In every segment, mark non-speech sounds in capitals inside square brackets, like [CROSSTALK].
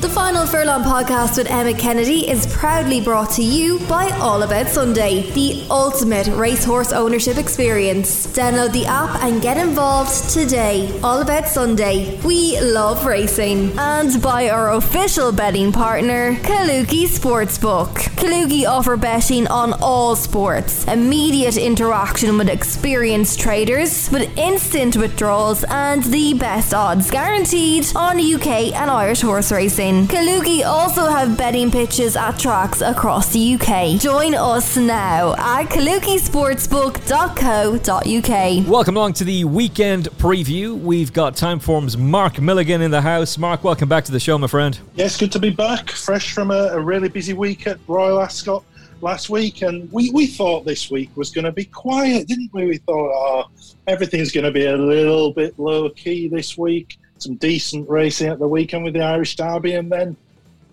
The Final Furlong podcast with Emmet Kennedy is proudly brought to you by All About Sunday, the ultimate racehorse ownership experience. Download the app and get involved today. All About Sunday. We love racing. And by our official betting partner, Kalooki Sportsbook. Kalooki offer betting on all sports, immediate interaction with experienced traders, with instant withdrawals and the best odds guaranteed on UK and Irish horse racing. Kalooki also have betting pitches at tracks across the UK. Join us now at kalookisportsbook.co.uk. Welcome along to the weekend preview. We've got Time Timeform's Mark Milligan in the house. Mark, welcome back to the show, my friend. Yes, good to be back, fresh from a, a really busy week at Royal Ascot last week, and we, we thought this week was going to be quiet, didn't we? We thought, oh, everything's going to be a little bit low key this week some decent racing at the weekend with the Irish Derby, and then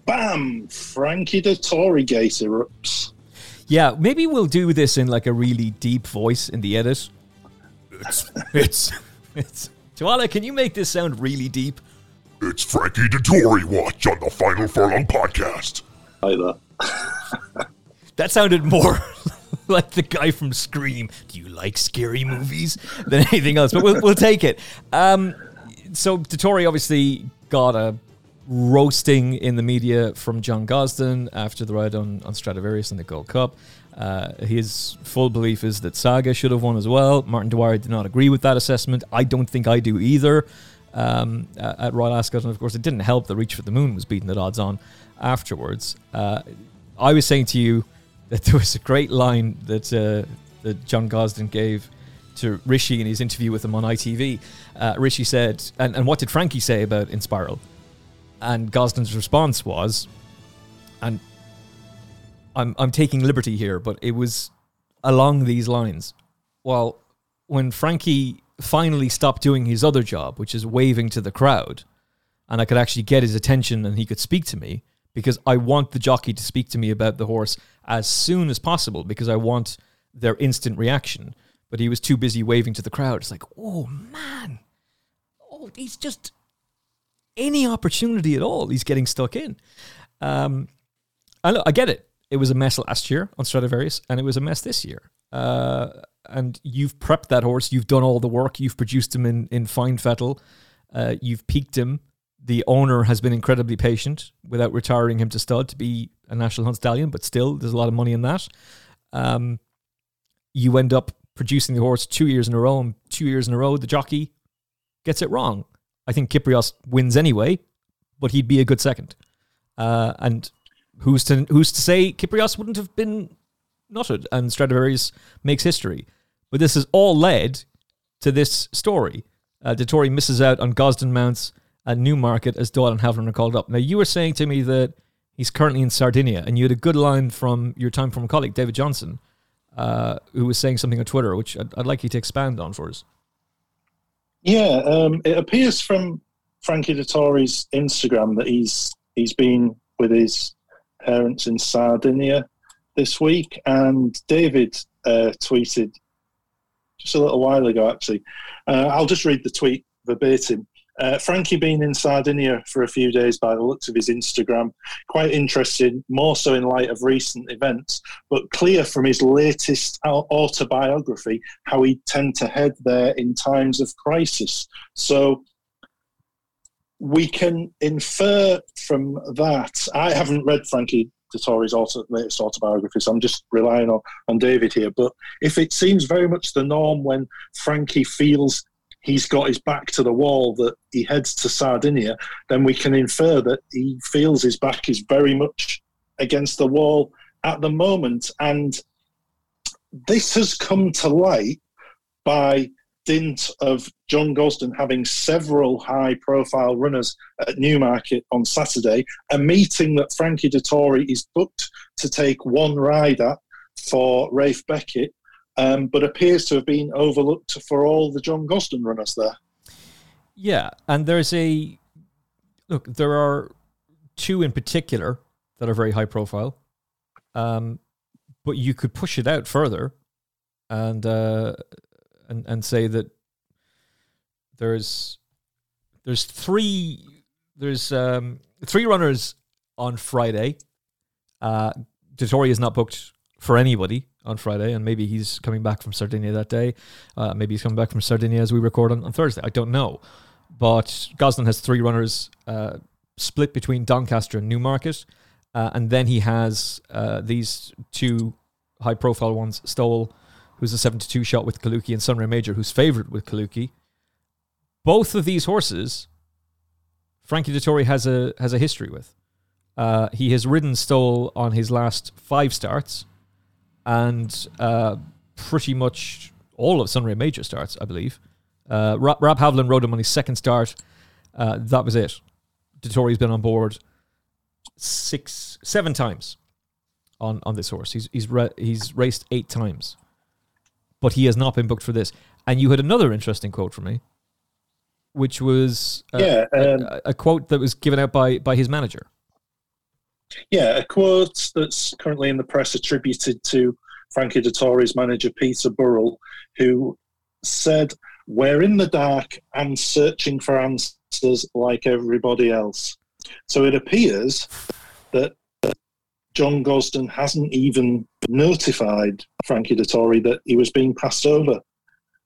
bam, Frankie Dettori gate erupts. Yeah, maybe we'll do this in like a really deep voice in the edit. It's it's it's Tuala, can you make this sound really deep? It's Frankie Dettori watch on the Final Furlong podcast. Like that. [LAUGHS] [LAUGHS] that sounded more [LAUGHS] like the guy from Scream. Do you like scary movies than anything else? But we'll, we'll take it. Um, so Dettori obviously got a roasting in the media from John Gosden after the ride on, on Stradivarius in the Gold Cup. Uh, his full belief is that Saga should have won as well. Martin Dwyer did not agree with that assessment. I don't think I do either um, at Royal Ascot. And of course, it didn't help that Reach for the Moon was beaten at odds on afterwards. Uh, I was saying to you that there was a great line that, uh, that John Gosden gave to Rishi in his interview with him on ITV. Uh, Rishi said, and, and what did Frankie say about Inspiral? And Gosden's response was, and I'm, I'm taking liberty here, but it was along these lines. Well, when Frankie finally stopped doing his other job, which is waving to the crowd, and I could actually get his attention and he could speak to me, because I want the jockey to speak to me about the horse as soon as possible, because I want their instant reaction but he was too busy waving to the crowd. It's like, oh man, oh he's just any opportunity at all, he's getting stuck in. Um, I look, I get it. It was a mess last year on Stradivarius, and it was a mess this year. Uh, and you've prepped that horse. You've done all the work. You've produced him in in fine fettle. Uh, you've peaked him. The owner has been incredibly patient without retiring him to stud to be a national hunt stallion, but still, there's a lot of money in that. Um, you end up producing the horse two years in a row, and two years in a row, the jockey gets it wrong. I think Kyprios wins anyway, but he'd be a good second. Uh, and who's to who's to say Kyprios wouldn't have been knotted and Stradivarius makes history? But this has all led to this story. Uh, Dettori misses out on Gosden Mounts at Newmarket as Doyle and Havlin are called up. Now, you were saying to me that he's currently in Sardinia, and you had a good line from your time from a colleague, David Johnson, uh, who was saying something on Twitter, which I'd, I'd, like you to expand on for us. Yeah, um, it appears from Frankie Dettori's Instagram that he's he's been with his parents in Sardinia this week, and David uh, tweeted just a little while ago. Actually, uh, I'll just read the tweet verbatim. Uh, Frankie been in Sardinia for a few days by the looks of his Instagram. Quite interesting, more so in light of recent events, but clear from his latest autobiography how he'd tend to head there in times of crisis. So we can infer from that. I haven't read Frankie Dettori's auto, latest autobiography, so I'm just relying on, on David here. But if it seems very much the norm when Frankie feels he's got his back to the wall that he heads to Sardinia, then we can infer that he feels his back is very much against the wall at the moment. And this has come to light by dint of John Gosden having several high profile runners at Newmarket on Saturday, a meeting that Frankie Dettori is booked to take one ride at for Ralph Beckett um, but appears to have been overlooked for all the John Gosden runners there. Yeah, and there's a look. There are two in particular that are very high profile, um, but you could push it out further, and uh, and and say that there's there's three there's um, three runners on Friday. Uh, Dettori is not booked for anybody on Friday, and maybe he's coming back from Sardinia that day. Uh, maybe he's coming back from Sardinia as we record on, on Thursday. I don't know. But Gosden has three runners uh, split between Doncaster and Newmarket. Uh, and then he has uh, these two high profile ones Stowell, who's a 72 shot with Kalooki, and Sunray Major, who's favourite with Kalooki. Both of these horses, Frankie Dettori has a, has a history with. Uh, he has ridden Stowell on his last five starts and uh, pretty much all of Sunray Major starts, I believe. Uh, Rob, Rob Havlin rode him on his second start. Uh, that was it. Dettori's been on board six, seven times on, on this horse. He's he's re- he's raced eight times, but he has not been booked for this. And you had another interesting quote from me, which was uh, yeah, um, a, a quote that was given out by by his manager. Yeah, a quote that's currently in the press attributed to Frankie Dettori's manager Peter Burrell, who said, "We're in the dark and searching for answers like everybody else." So it appears that John Gosden hasn't even notified Frankie Dettori that he was being passed over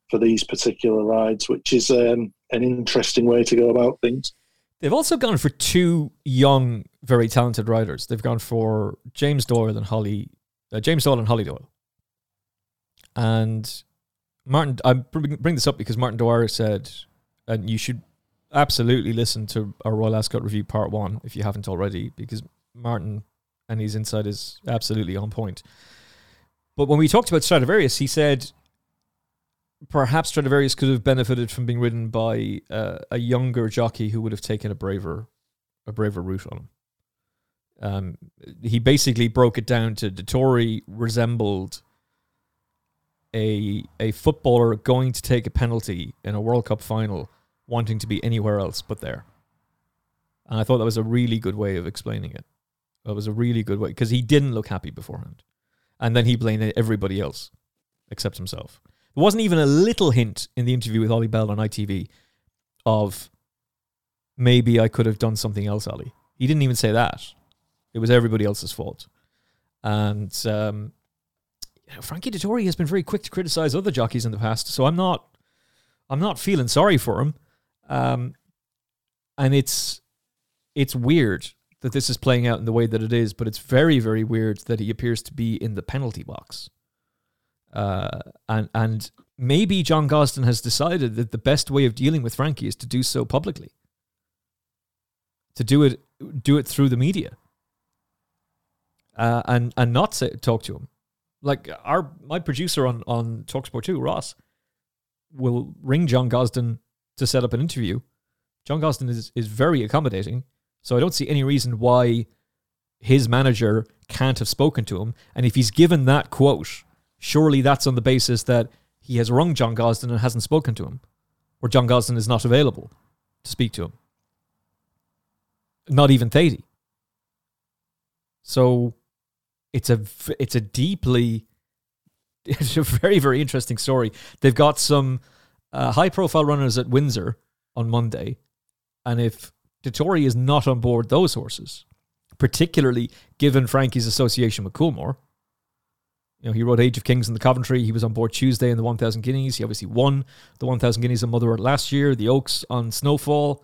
for these particular rides, which is um, an interesting way to go about things. They've also gone for two young, very talented riders. They've gone for James Doyle and Holly, uh, James Doyle and Holly Doyle. And Martin, I bring this up because Martin Dwyer said, and you should absolutely listen to our Royal Ascot review part one if you haven't already, because Martin and his insight is absolutely on point. But when we talked about Stradivarius, he said perhaps Stradivarius could have benefited from being ridden by uh, a younger jockey who would have taken a braver, a braver route on him. Um, he basically broke it down to Dettori resembled a a footballer going to take a penalty in a World Cup final, wanting to be anywhere else but there. And I thought that was a really good way of explaining it. That was a really good way because he didn't look happy beforehand, and then he blamed everybody else except himself. There wasn't even a little hint in the interview with Ollie Bell on ITV of maybe I could have done something else, Ollie. He didn't even say that. It was everybody else's fault. And um, Frankie Dettori has been very quick to criticize other jockeys in the past, so I'm not I'm not feeling sorry for him. Um, and it's it's weird that this is playing out in the way that it is, but it's very, very weird that he appears to be in the penalty box. Uh, and and maybe John Gosden has decided that the best way of dealing with Frankie is to do so publicly. To do it do it through the media. Uh, and and not say, talk to him. Like our my producer on on Talksport 2, Ross, will ring John Gosden to set up an interview. John Gosden is is very accommodating, so I don't see any reason why his manager can't have spoken to him. And if he's given that quote surely that's on the basis that he has rung John Gosden and hasn't spoken to him, or John Gosden is not available to speak to him. Not even Thady. So it's a it's a deeply [LAUGHS] it's a very very interesting story. They've got some uh, high profile runners at Windsor on Monday, and if Dettori is not on board those horses, particularly given Frankie's association with Coolmore, you know, he rode Age of Kings in the Coventry. He was on board Tuesday in the 1,000 Guineas. He obviously won the 1,000 Guineas in Mother Earth last year, the Oaks on Snowfall,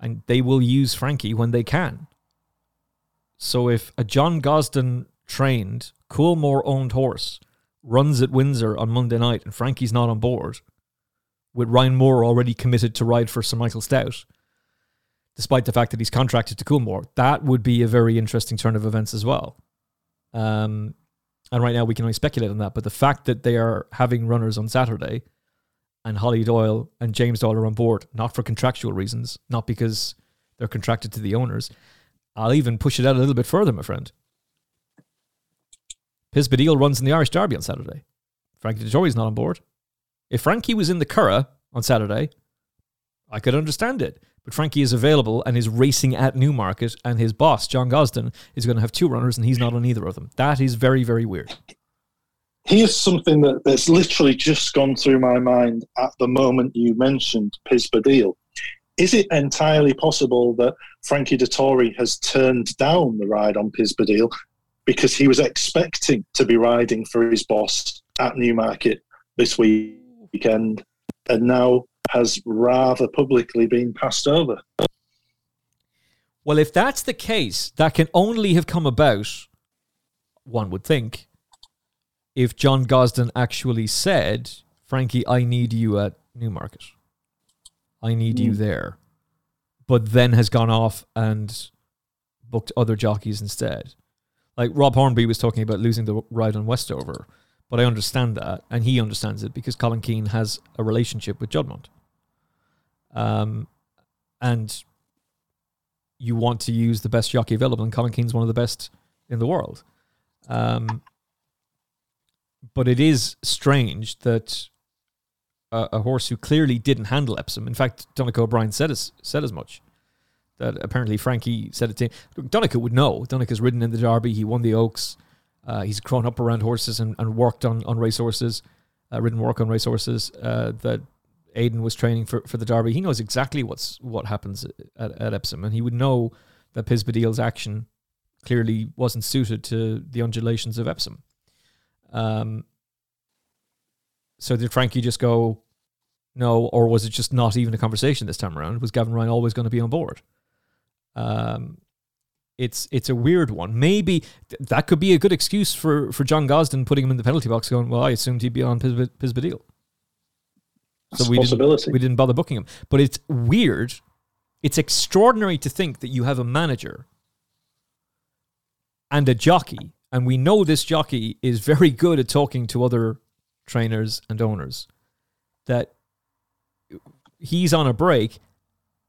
and they will use Frankie when they can. So if a John Gosden trained, Coolmore owned horse runs at Windsor on Monday night and Frankie's not on board, with Ryan Moore already committed to ride for Sir Michael Stoute, despite the fact that he's contracted to Coolmore, that would be a very interesting turn of events as well. Um, and right now we can only speculate on that. But the fact that they are having runners on Saturday and Holly Doyle and James Doyle are on board, not for contractual reasons, not because they're contracted to the owners. I'll even push it out a little bit further, my friend. Piz Badile runs in the Irish Derby on Saturday. Frankie Dettori's not on board. If Frankie was in the Curragh on Saturday, I could understand it. But Frankie is available and is racing at Newmarket, and his boss, John Gosden, is going to have two runners, and he's not on either of them. That is very, very weird. Here's something that, that's literally just gone through my mind at the moment you mentioned Piz Badile. is it entirely possible that Frankie Dettori has turned down the ride on Piz Badile because he was expecting to be riding for his boss at Newmarket this weekend and now has rather publicly been passed over? Well, if that's the case, that can only have come about, one would think, if John Gosden actually said, Frankie, I need you at Newmarket. I need mm. you hmm. there. But then has gone off and booked other jockeys instead. Like Rob Hornby was talking about losing the ride on Westover, but I understand that, and he understands it because Colin Keane has a relationship with Juddmonte. Um, and you want to use the best jockey available, and Colin Keane's one of the best in the world. Um, but it is strange that a, a, horse who clearly didn't handle Epsom. In fact, Donnacha O'Brien said as said as much. That apparently Frankie said it to him. Donnacha would know. Donnacha's ridden in the Derby. He won the Oaks. Uh, he's grown up around horses and, and worked on on racehorses, uh, ridden work on racehorses. Uh, that Aidan was training for, for the Derby. He knows exactly what's what happens at, at Epsom, and he would know that Piz Badile's action clearly wasn't suited to the undulations of Epsom. Um, so did Frankie just go, no, or was it just not even a conversation this time around? Was Gavin Ryan always going to be on board? Um, it's it's a weird one. Maybe th- that could be a good excuse for, for John Gosden putting him in the penalty box, going, "Well, I assumed he'd be on Pisb- So we didn't, we didn't bother booking him." But it's weird. It's extraordinary to think that you have a manager and a jockey, and we know this jockey is very good at talking to other trainers and owners. That he's on a break,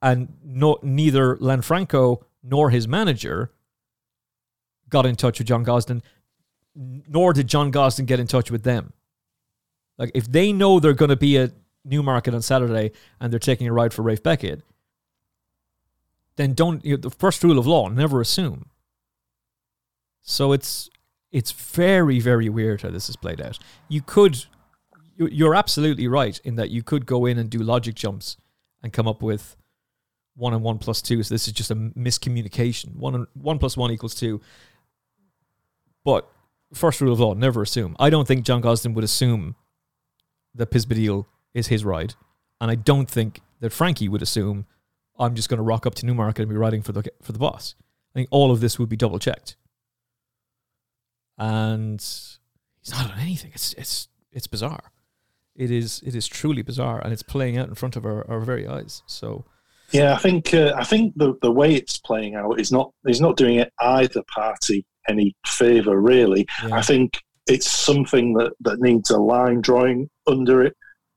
and no, neither Lanfranco nor his manager got in touch with John Gosden, nor did John Gosden get in touch with them. Like if they know they're going to be at Newmarket on Saturday and they're taking a ride for Ralph Beckett, then don't. You know, the first rule of law: never assume. So it's it's very very weird how this is played out. You could you're absolutely right in that you could go in and do logic jumps and come up with one and one plus two. So this is just a miscommunication. One and one plus one equals two. But first rule of law: never assume. I don't think John Gosden would assume that Piz Badile is his ride, and I don't think that Frankie would assume I'm just going to rock up to Newmarket and be riding for the for the boss. I think all of this would be double checked, and he's not on anything. It's it's it's bizarre it is it is truly bizarre, and it's playing out in front of our, our very eyes. So. Yeah, I think uh, I think the the way it's playing out is not is not doing it either party any favour really. Yeah. I think it's something that, that needs a line drawing under it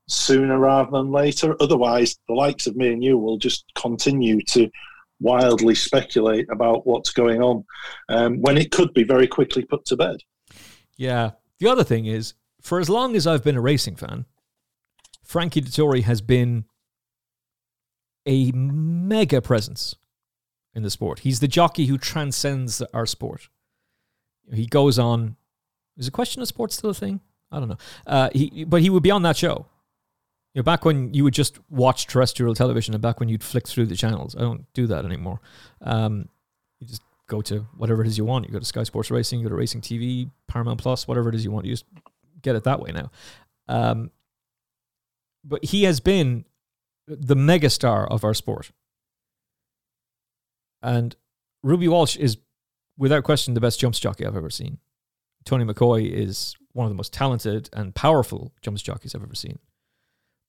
sooner rather than later. Otherwise, the likes of me and you will just continue to wildly speculate about what's going on um, when it could be very quickly put to bed. Yeah. The other thing is, for as long as I've been a racing fan, Frankie Dettori has been a mega presence in the sport. He's the jockey who transcends our sport. He goes on. Is a question of sports still a thing? I don't know. Uh, he, but he would be on that show. Know, back when you would just watch terrestrial television, and back when you'd flick through the channels. I don't do that anymore. Um, you just go to whatever it is you want. You go to Sky Sports Racing, you go to Racing TV, Paramount Plus, whatever it is you want. You just get it that way now. Um, but he has been the megastar of our sport. And Ruby Walsh is, without question, the best jumps jockey I've ever seen. Tony McCoy is one of the most talented and powerful jumps jockeys I've ever seen.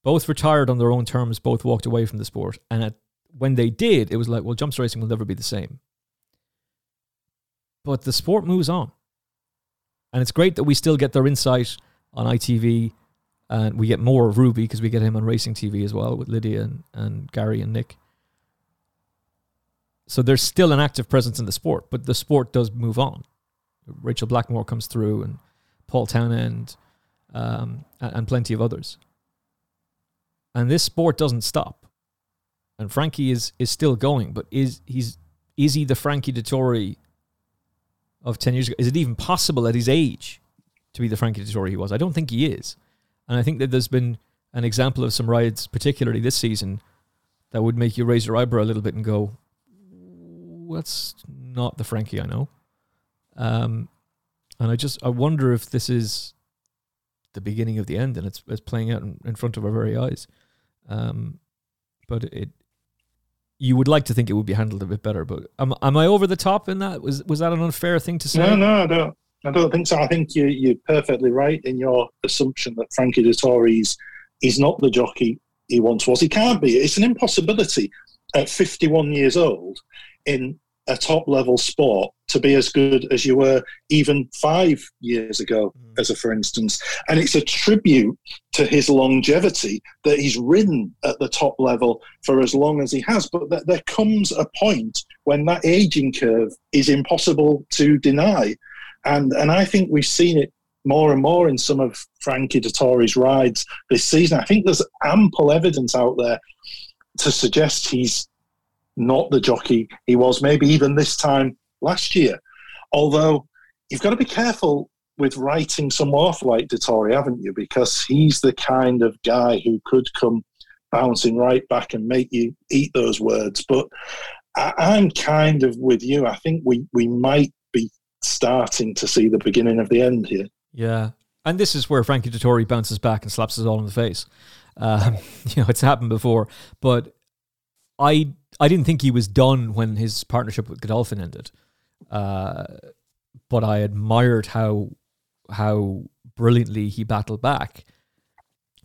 Both retired on their own terms, both walked away from the sport. And at, when they did, it was like, well, jumps racing will never be the same. But the sport moves on. And it's great that we still get their insight on ITV, and we get more of Ruby because we get him on Racing TV as well with Lydia and, and Gary and Nick. So there's still an active presence in the sport, but the sport does move on. Rachel Blackmore comes through, and Paul Townend, um, and, and plenty of others. And this sport doesn't stop. And Frankie is is still going, but is he's is he the Frankie Dettori of 10 years ago? Is it even possible at his age to be the Frankie Dettori he was? I don't think he is. And I think that there's been an example of some rides, particularly this season, that would make you raise your eyebrow a little bit and go, "That's not the Frankie I know." Um, and I just I wonder if this is the beginning of the end, and it's it's playing out in, in front of our very eyes. Um, but it, you would like to think it would be handled a bit better. But am am I over the top in that? Was was that an unfair thing to say? No, no, I don't. I don't think so. I think you, you're perfectly right in your assumption that Frankie Dettori's is not the jockey he once was. He can't be. It's an impossibility at 51 years old in a top level sport to be as good as you were even five years ago, mm. as a for instance. And it's a tribute to his longevity that he's ridden at the top level for as long as he has. But th- there comes a point when that aging curve is impossible to deny. And, and I think we've seen it more and more in some of Frankie Dettori's rides this season. I think there's ample evidence out there to suggest he's not the jockey he was maybe even this time last year. Although you've got to be careful with writing someone off like Dettori, haven't you? Because he's the kind of guy who could come bouncing right back and make you eat those words. But I, I'm kind of with you. I think we, we might be starting to see the beginning of the end here. Yeah. And this is where Frankie Dettori bounces back and slaps us all in the face. Um, [LAUGHS] you know, it's happened before. But I I didn't think he was done when his partnership with Godolphin ended, uh, but I admired how how brilliantly he battled back.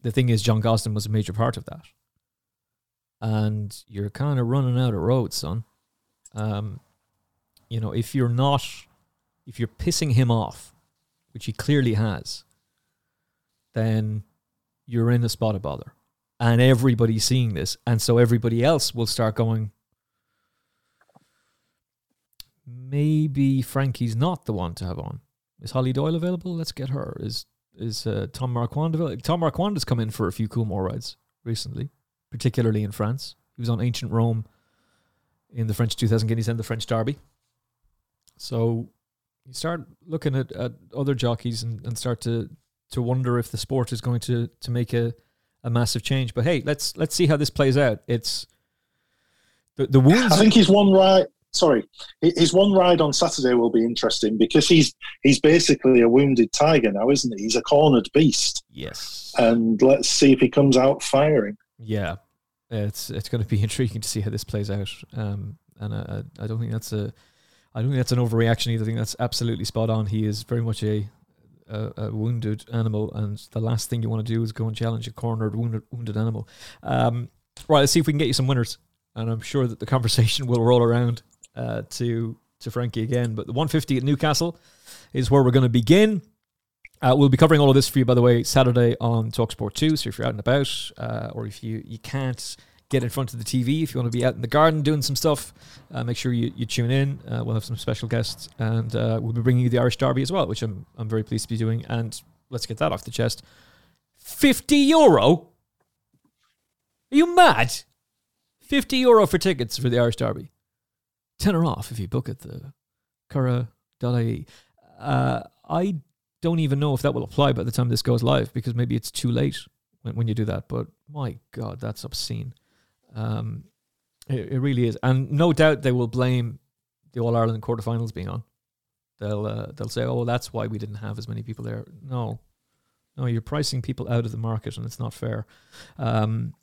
The thing is, John Gosden was a major part of that, and you're kind of running out of road, son. Um, you know, if you're not, if you're pissing him off, which he clearly has, then you're in a spot of bother and everybody's seeing this, and so everybody else will start going. Maybe Frankie's not the one to have on. Is Holly Doyle available? Let's get her. Is is uh, Tom Marquand available? Tom Marquand has come in for a few Coolmore rides recently, particularly in France. He was on Ancient Rome in the French 2000 Guineas and the French Derby. So you start looking at, at other jockeys and, and start to to wonder if the sport is going to to make a a massive change. But hey, let's let's see how this plays out. It's the the wounds. I think his one ride. Sorry, his one ride on Saturday will be interesting because he's he's basically a wounded tiger now, isn't he? He's a cornered beast. Yes. And let's see if he comes out firing. Yeah, it's it's going to be [LAUGHS] intriguing to see how this plays out. Um, and I, I don't think that's a I don't think that's an overreaction either. I think that's absolutely spot on. He is very much a a, a, wounded animal, and the last thing you want to do is go and challenge a cornered wounded wounded animal. Um, right, let's see if we can get you some winners, and I'm sure that the [LAUGHS] conversation will roll around uh, to to Frankie again. But the 150 at Newcastle is where we're going to begin. Uh, we'll be covering all of this for you, by the way, Saturday on Talksport 2. So if you're out and about, uh, or if you, you can't get in front of the TV. If you want to be out in the garden doing some stuff, uh, make sure you, you tune in. Uh, we'll have some special guests, and uh, we'll be bringing you the Irish Derby as well, which I'm I'm very pleased to be doing. And let's get that off the chest. Fifty euro? Are you mad? Fifty euro for tickets for the Irish Derby. Tenner off if you book at the curragh.ie. Uh, I don't even know if that will apply by the time this goes live because maybe it's too late when, when you do that. But my God, that's obscene. Um, it, it, really is, and no doubt they will blame the All Ireland quarterfinals being on. They'll uh, they'll say, "Oh, that's why we didn't have as many people there." No, no, you're pricing people out of the market, and it's not fair. Um,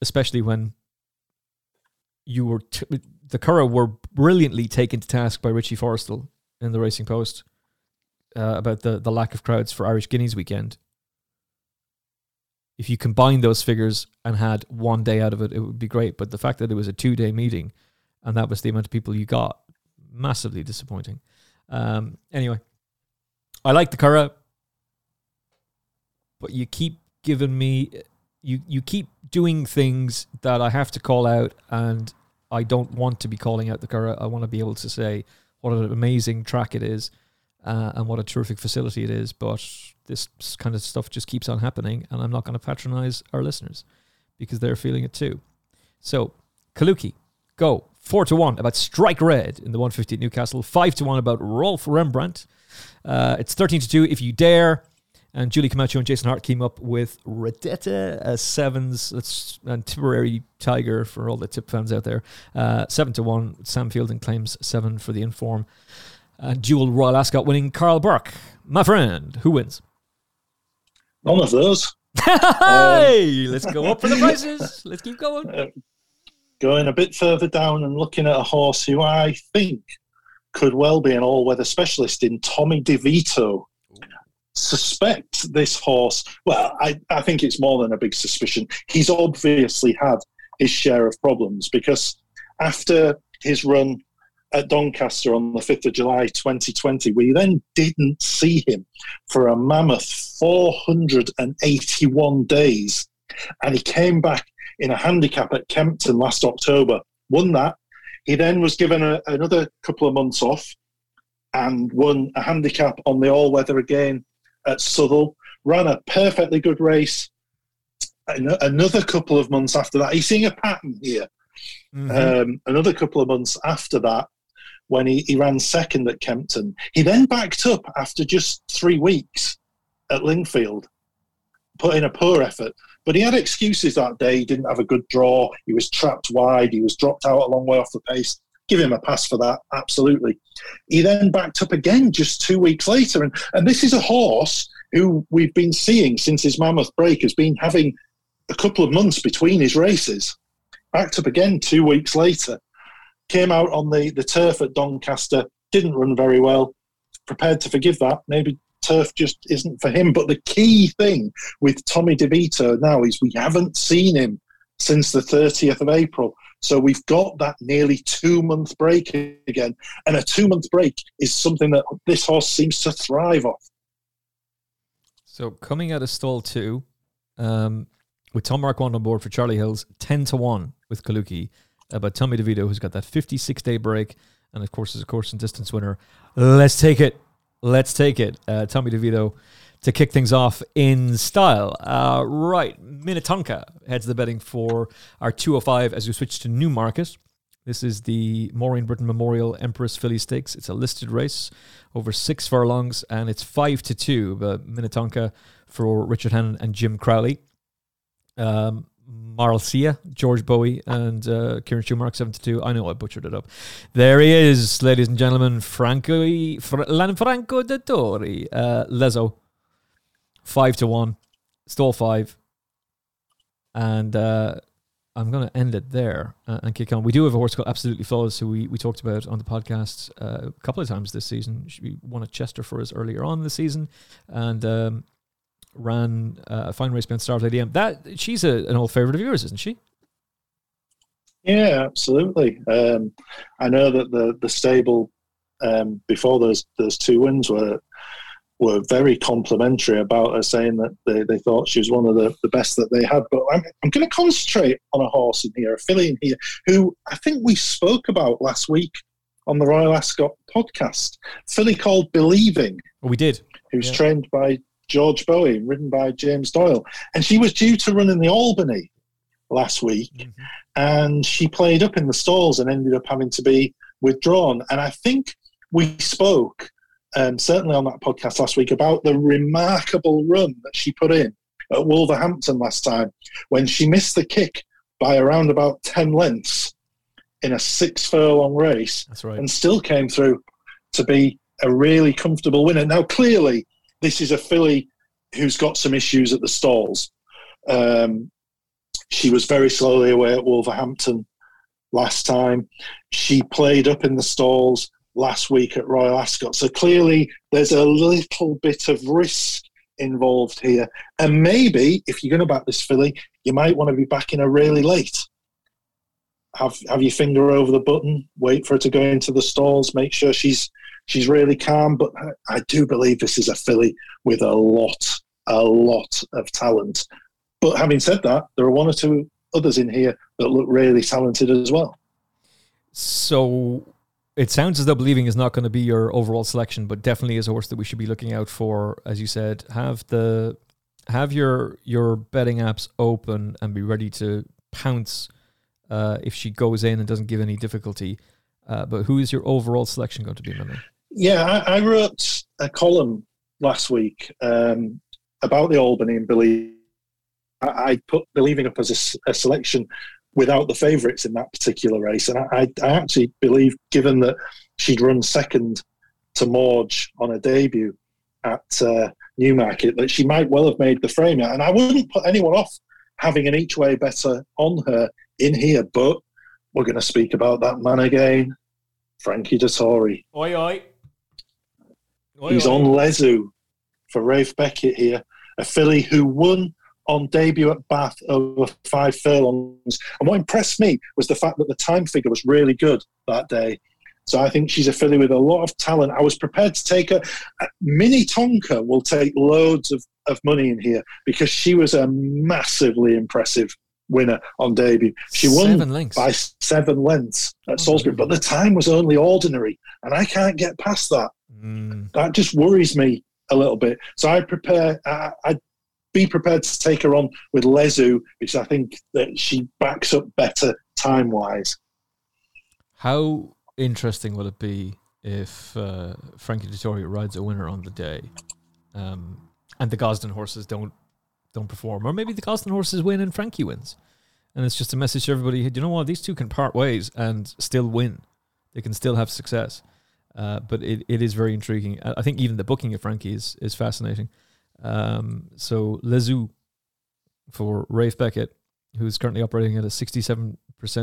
especially when you were t- the Curragh were brilliantly taken to task by Richie Forristal in the Racing Post uh, about the the lack of crowds for Irish Guineas weekend, if you combine those figures and had one day out of it, it would be great. But the fact that it was a two day meeting and that was the amount of people you got, massively disappointing. Um, anyway, I like the Curragh, but you keep giving me, you, you keep doing things that I have to call out, and I don't want to be calling out the Curragh. I want to be able to say what an amazing track it is uh, and what a terrific facility it is. But this kind of stuff just keeps on happening, and I'm not going to patronize our listeners because they're feeling it too. So, Kalooki, go four to one about Strike Red in the 150 at Newcastle, five to one about Rolf Rembrandt. Uh, it's 13 to two if you dare. And Julie Camacho and Jason Hart came up with Redetta as sevens. That's and Tipperary Tiger for all the tip fans out there. Uh, seven to one. Sam Fielding claims seven for the inform. And dual Royal Ascot winning Karl Burke. My friend, who wins? None of those. hey, let's go up for the [LAUGHS] prices. Let's keep going. Uh, going a bit further down and looking at a horse who I think could well be an all weather specialist in Tommy DeVito. Suspect this horse. Well, I, I think it's more than a big suspicion. He's obviously had his share of problems because after his run at Doncaster on the 5th of July 2020, we then didn't see him for a mammoth 481 days. And he came back in a handicap at Kempton last October, won that. He then was given a, another couple of months off and won a handicap on the all weather again at Southwell. Ran a perfectly good race. Another couple of months after that, he's seeing a pattern here. Mm-hmm. Um, another couple of months after that, when he, he ran second at Kempton, he then backed up after just three weeks at Lingfield, put in a poor effort. But he had excuses that day. He didn't have a good draw. He was trapped wide. He was dropped out a long way off the pace. Give him a pass for that, absolutely. He then backed up again just two weeks later. And, and this is a horse who we've been seeing since his mammoth break has been having a couple of months between his races. Backed up again two weeks later. Came out on the, the turf at Doncaster, didn't run very well. Prepared to forgive that. Maybe turf just isn't for him. But the key thing with Tommy DeVito now is we haven't seen him since the 30th of April. So we've got that nearly two month break again. And a two month break is something that this horse seems to thrive off. So coming out of stall two, um, with Tom Marquand on board for Charlie Hills, 10 to 1 with Kalooki. Uh, but Tommy DeVito, who's got that 56 day break, and of course is a course and distance winner. Let's take it let's take it. Uh, Tommy DeVito to kick things off in style. Uh, right, Minnetonka heads the betting for our 205 as we switch to Newmarket. This is the Maureen Brittain Memorial Empress Filly Stakes. It's a listed race over six furlongs, and it's five to two. But Minnetonka for Richard Hannon and Jim Crowley. Um, Marcia, George Boughey, and uh, Kieran Schumacher, 72. I know I butchered it up. There he is, ladies and gentlemen. Franco, Fr- Lanfranco Dettori. Uh, Lezoo, 5 to 1. Stall 5. And uh, I'm going to end it there uh, and kick on. We do have a horse called Absolutely Flawless, who we, we talked about on the podcast uh, a couple of times this season. We won at Chester for us earlier on the season. And um, ran uh, a fine race behind Star ADM. That she's a, an old favourite of yours, isn't she? Yeah, absolutely. Um, I know that the the stable um, before those those two wins were were very complimentary about her, saying that they, they thought she was one of the, the best that they had. But I'm, I'm going to concentrate on a horse in here, a filly in here, who I think we spoke about last week on the Royal Ascot podcast. Filly called Believing. we did. Who's yeah. trained by George Boughey, written by James Doyle. And she was due to run in the Albany last week, mm-hmm. and she played up in the stalls and ended up having to be withdrawn. And I think we spoke, um, certainly on that podcast last week, about the remarkable run that she put in at Wolverhampton last time when she missed the kick by around about 10 lengths in a six furlong race right. and still came through to be a really comfortable winner. Now, clearly, this is a filly who's got some issues at the stalls. Um, she was very slowly away at Wolverhampton last time. She played up in the stalls last week at Royal Ascot. So clearly, there's a little bit of risk involved here. And maybe if you're going to back this filly, you might want to be backing her really late. Have have your finger over the button, wait for her to go into the stalls, make sure she's She's really calm, but I do believe this is a filly with a lot, a lot of talent. But having said that, there are one or two others in here that look really talented as well. So it sounds as though believing is not going to be your overall selection, but definitely is a horse that we should be looking out for. As you said, have the have your your betting apps open and be ready to pounce uh, if she goes in and doesn't give any difficulty. Uh, but who is your overall selection going to be, Mimi? Yeah, I, I, wrote a column last week um, about the Albany and believe I, I put believing up as a, a, selection without the favourites in that particular race, and I, I, actually believe, given that she'd run second to Morge on her debut at uh, Newmarket, that she might well have made the frame. And I wouldn't put anyone off having an each way better on her in here, but we're going to speak about that man again, Frankie Dettori. Oi, oi. Oi He's oi. on Lezoo for Ralph Beckett here, a filly who won on debut at Bath over five furlongs. And what impressed me was the fact that the time figure was really good that day. So I think she's a filly with a lot of talent. I was prepared to take her. Uh, Minnetonka will take loads of, of money in here because she was a massively impressive winner on debut. She won lengths. by seven lengths at Salisbury, but the time was only ordinary, and I can't get past that. Mm. That just worries me a little bit. So I prepare. I, I'd be prepared to take her on with Lezoo because I think that she backs up better time wise. How interesting will it be if uh, Frankie Dettori rides a winner on the day, um, and the Gosden horses don't don't perform, or maybe the Gosden horses win and Frankie wins, and it's just a message to everybody: Do you know what? These two can part ways and still win. They can still have success. Uh, but it, it is very intriguing. I think even the booking of Frankie is is fascinating. Um, so Lezoo for Ralph Beckett, who's currently operating at a 67%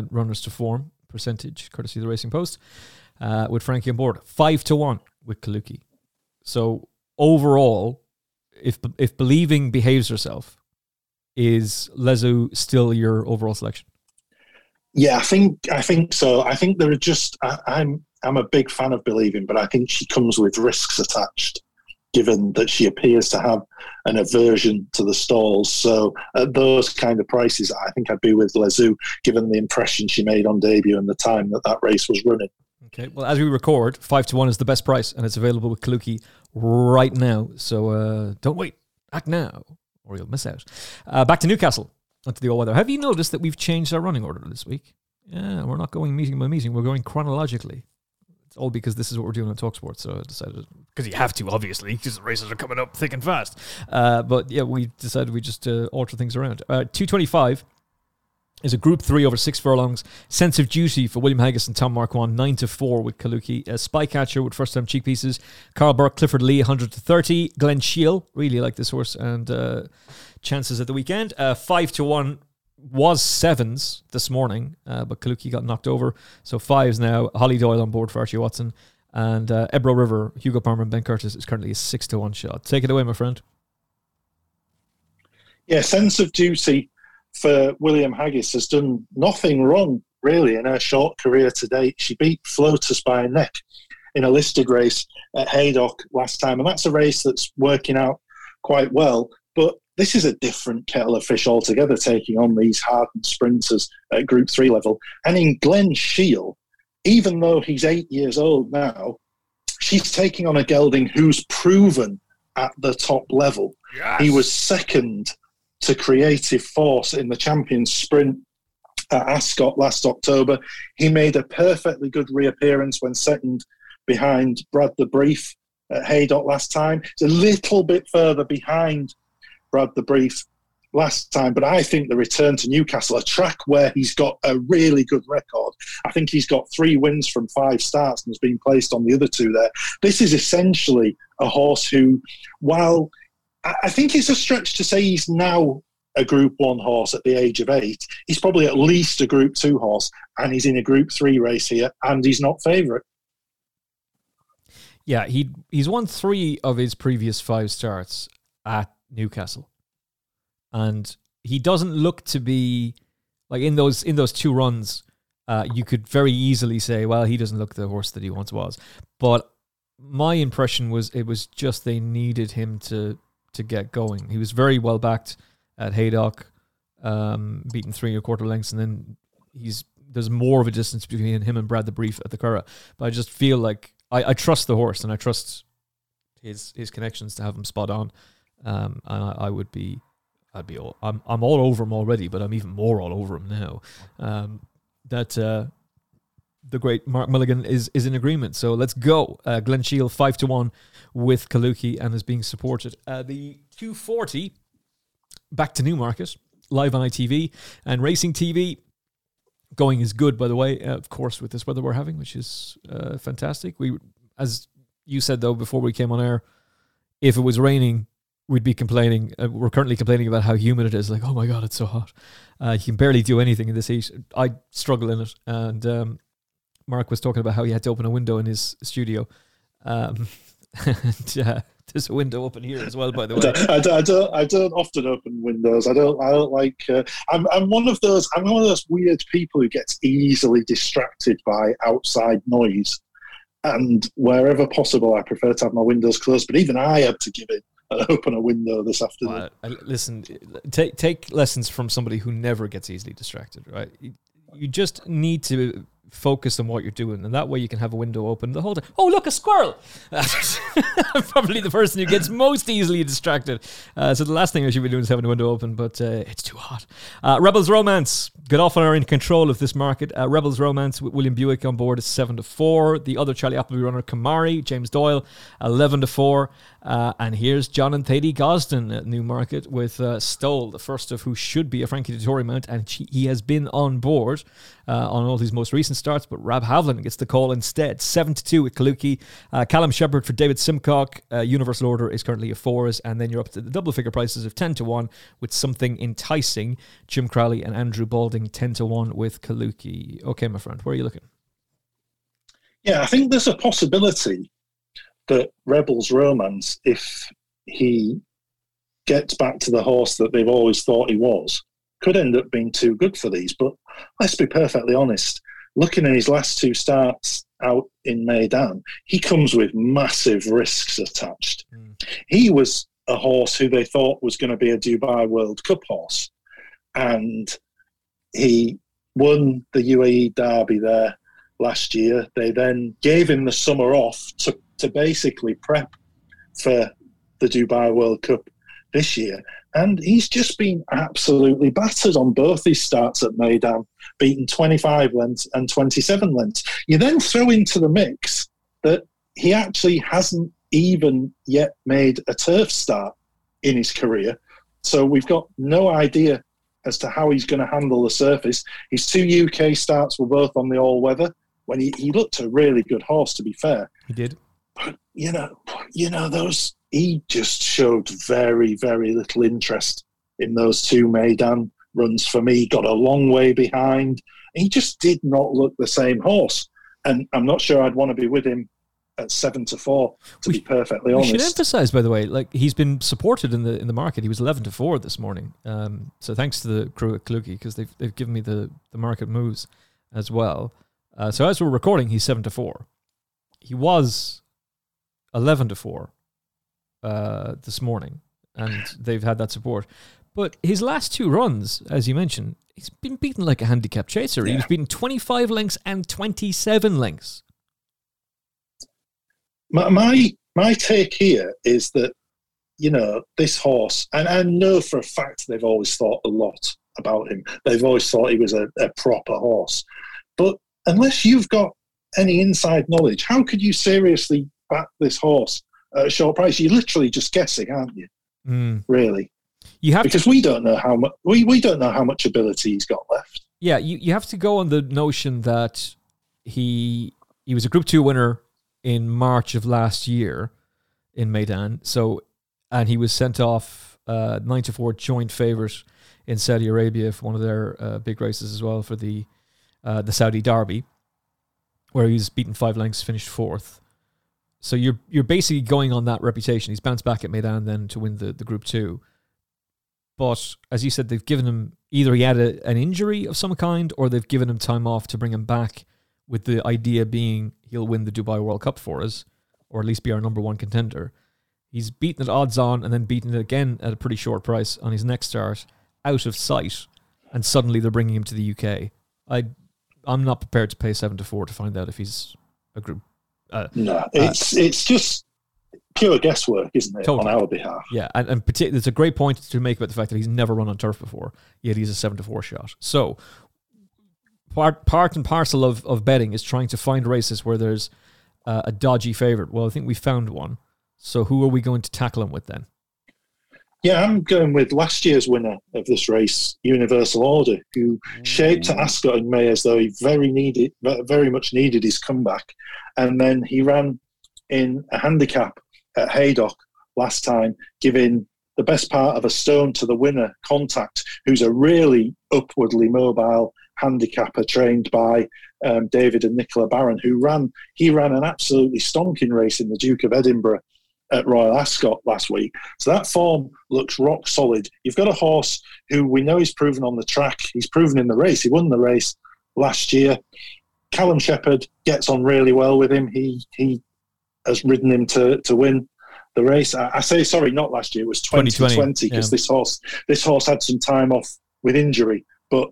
runners to form percentage, courtesy of the Racing Post, uh, with Frankie on board. Five to one with Kalooki. So overall, if if believing behaves herself, is Lezoo still your overall selection? Yeah, I think I think so. I think there are just I, I'm I'm a big fan of believing, but I think she comes with risks attached given that she appears to have an aversion to the stalls. So at those kind of prices, I think I'd be with Lezoo, given the impression she made on debut and the time that that race was running. Okay, well, as we record, five to one is the best price, and it's available with Kalooki right now. So uh, don't wait, act now, or you'll miss out. Uh, back to Newcastle, onto the all weather. Have you noticed that we've changed our running order this week? Yeah, we're not going meeting by meeting; we're going chronologically It's all because this is what we're doing on Talksport. So I decided because you have to, obviously, because the races are coming up thick and fast. Uh, but yeah, we decided we just uh, alter things around. Uh, Two twenty five is a Group Three over six furlongs. Sense of Duty for William Haggas and Tom Marquand, nine to four with Kalooki. Uh, Spycatcher with first time cheek pieces. Karl Burke, Clifford Lee, hundred to thirty. Glen Shiel, really like this horse and uh, chances at the weekend. Uh, five to one was sevens this morning, uh, but Kalooki got knocked over. So fives now. Holly Doyle on board for Archie Watson. And uh, Ebro River, Hugo Palmer and Ben Curtis is currently a six to one shot. Take it away, my friend. Yeah, sense of duty for William Haggas has done nothing wrong, really, in her short career to date. She beat Floaters by a neck in a listed race at Haydock last time, and that's a race that's working out quite well. But this is a different kettle of fish altogether, taking on these hardened sprinters at Group 3 level. And in Glen Shiel, even though he's eight years old now, she's taking on a gelding who's proven at the top level. Yes. He was second to Creative Force in the Champions Sprint at Ascot last October. He made a perfectly good reappearance when second behind Brad the Brief at Haydock last time. It's a little bit further behind Brad the Brief last time, but I think the return to Newcastle, a track where he's got a really good record. I think he's got three wins from five starts and has been placed on the other two there. This is essentially a horse who, while I think it's a stretch to say he's now a Group One horse at the age of eight, he's probably at least a Group Two horse, and he's in a Group Three race here, and he's not favourite. Yeah, he he's won three of his previous five starts at Newcastle, and he doesn't look to be like in those in those two runs. Uh, you could very easily say, well, he doesn't look the horse that he once was. But my impression was it was just they needed him to to get going. He was very well backed at Haydock, um, beaten three and a quarter lengths, and then he's there's more of a distance between him and Brad the Brief at the Curragh. But I just feel like I, I trust the horse and I trust his his connections to have him spot on. Um, and I, I, would be, I'd be all, I'm, I'm all over him already, but I'm even more all over him now. Um, that, uh, the great Mark Milligan is is in agreement. So let's go. Uh, Glen Shiel five to one with Kalooki and is being supported. Uh, the 240 back to Newmarket live on ITV and Racing TV. Going is good, by the way. Uh, of course, with this weather we're having, which is uh, fantastic. We, as you said though before we came on air, if it was raining, we'd be complaining. Uh, we're currently complaining about how humid it is. Like, oh my god, it's so hot. Uh, you can barely do anything in this heat. I struggle in it, and um, Mark was talking about how he had to open a window in his studio. Um, [LAUGHS] and, uh, there's a window open here as well, by the way. I don't, I don't, I don't often open windows. I don't, I don't like. Uh, I'm, I'm one of those. I'm one of those weird people who gets easily distracted by outside noise, and wherever possible, I prefer to have my windows closed. But even I had to give it and [LAUGHS] open a window this afternoon. Well, listen, take take lessons from somebody who never gets easily distracted. Right, you just need to focus on what you're doing, and that way you can have a window open the whole time. Oh, look, a squirrel! [LAUGHS] Probably the person who gets most easily distracted. Uh, so the last thing I should be doing is having a window open, but uh, it's too hot. Uh, Rebels Romance. Godolphin are in control of this market. Uh, Rebels Romance with William Buick on board is seven to four. The other Charlie Appleby runner, Kemari, James Doyle, eleven to four. Uh, and here's John and Thady Gosden at Newmarket with uh, Stowell, the first of who should be a Frankie Dettori mount, and she, he has been on board uh, on all these most recent starts, but Rab Havlin gets the call instead. 7 to 2 with Kalooki. Uh, Callum Shepherd for David Simcock. Uh, Universal Order is currently a fours, and then you're up to the double figure prices of 10 to 1 with something enticing. Jim Crowley and Andrew Balding 10 to 1 with Kalooki. Okay, my friend, where are you looking? Yeah, I think there's a possibility that Rebels Romance, if he gets back to the horse that they've always thought he was, could end up being too good for these. But let's be perfectly honest. Looking at his last two starts out in Meydan, he comes with massive risks attached. Mm. He was a horse who they thought was going to be a Dubai World Cup horse, and he won the UAE Derby there last year. They then gave him the summer off to to basically prep for the Dubai World Cup this year. And he's just been absolutely battered on both his starts at Meydan, beaten 25 lengths and 27 lengths. You then throw into the mix that he actually hasn't even yet made a turf start in his career. So we've got no idea as to how he's going to handle the surface. His two UK starts were both on the all weather when he, he looked a really good horse, to be fair. He did. But, you know, you know, those he just showed very, very little interest in those two Meydan runs for me. Got a long way behind. He just did not look the same horse, and I'm not sure I'd want to be with him at seven to four. To we, be perfectly honest, we should emphasize, by the way, like he's been supported in the in the market. He was eleven to four this morning. Um, so thanks to the crew at Kalooki because they've they've given me the the market moves as well. Uh, so as we're recording, he's seven to four. He was eleven to four uh, this morning, and they've had that support. But his last two runs, as you mentioned, he's been beaten like a handicap chaser. Yeah. He was beaten 25 lengths and 27 lengths. My, my, my take here is that, you know, this horse, and I know for a fact they've always thought a lot about him. They've always thought he was a, a proper horse. But unless you've got any inside knowledge, how could you seriously back this horse at a short price. You're literally just guessing, aren't you? Mm. Really. You have because to, we don't know how much we, we don't know how much ability he's got left. Yeah, you, you have to go on the notion that he he was a Group Two winner in March of last year in Meydan. So and he was sent off uh, nine to four joint favorite in Saudi Arabia for one of their uh, big races as well for the uh, the Saudi Derby, where he was beaten five lengths, finished fourth. So you're you're basically going on that reputation. He's bounced back at Meydan then to win the, the Group Two. But as you said, they've given him either he had a, an injury of some kind or they've given him time off to bring him back with the idea being he'll win the Dubai World Cup for us, or at least be our number one contender. He's beaten at odds on and then beaten it again at a pretty short price on his next start, out of sight, and suddenly they're bringing him to the UK. I, I'm not prepared to pay seven to four to find out if he's a group uh, no, uh, it's uh, it's just pure guesswork, isn't it, totally. on our behalf? Yeah, and, and partic- there's a great point to make about the fact that he's never run on turf before, yet he's a seven to four shot. So, part part and parcel of, of betting is trying to find races where there's uh, a dodgy favorite. Well, I think we found one. So who are we going to tackle him with then? Yeah, I'm going with last year's winner of this race, Universal Order, who shaped at Ascot in May as though he very needed, very much needed his comeback, and then he ran in a handicap at Haydock last time, giving the best part of a stone to the winner, Contact, who's a really upwardly mobile handicapper trained by um, David and Nicola Barron, who ran he ran an absolutely stonking race in the Duke of Edinburgh at Royal Ascot last week. So that form looks rock solid. You've got a horse who we know he's proven on the track. He's proven in the race. He won the race last year. Callum Shepherd gets on really well with him. He he has ridden him to, to win the race. I, I say sorry, not last year. It was 2020 because yeah. this horse this horse had some time off with injury. But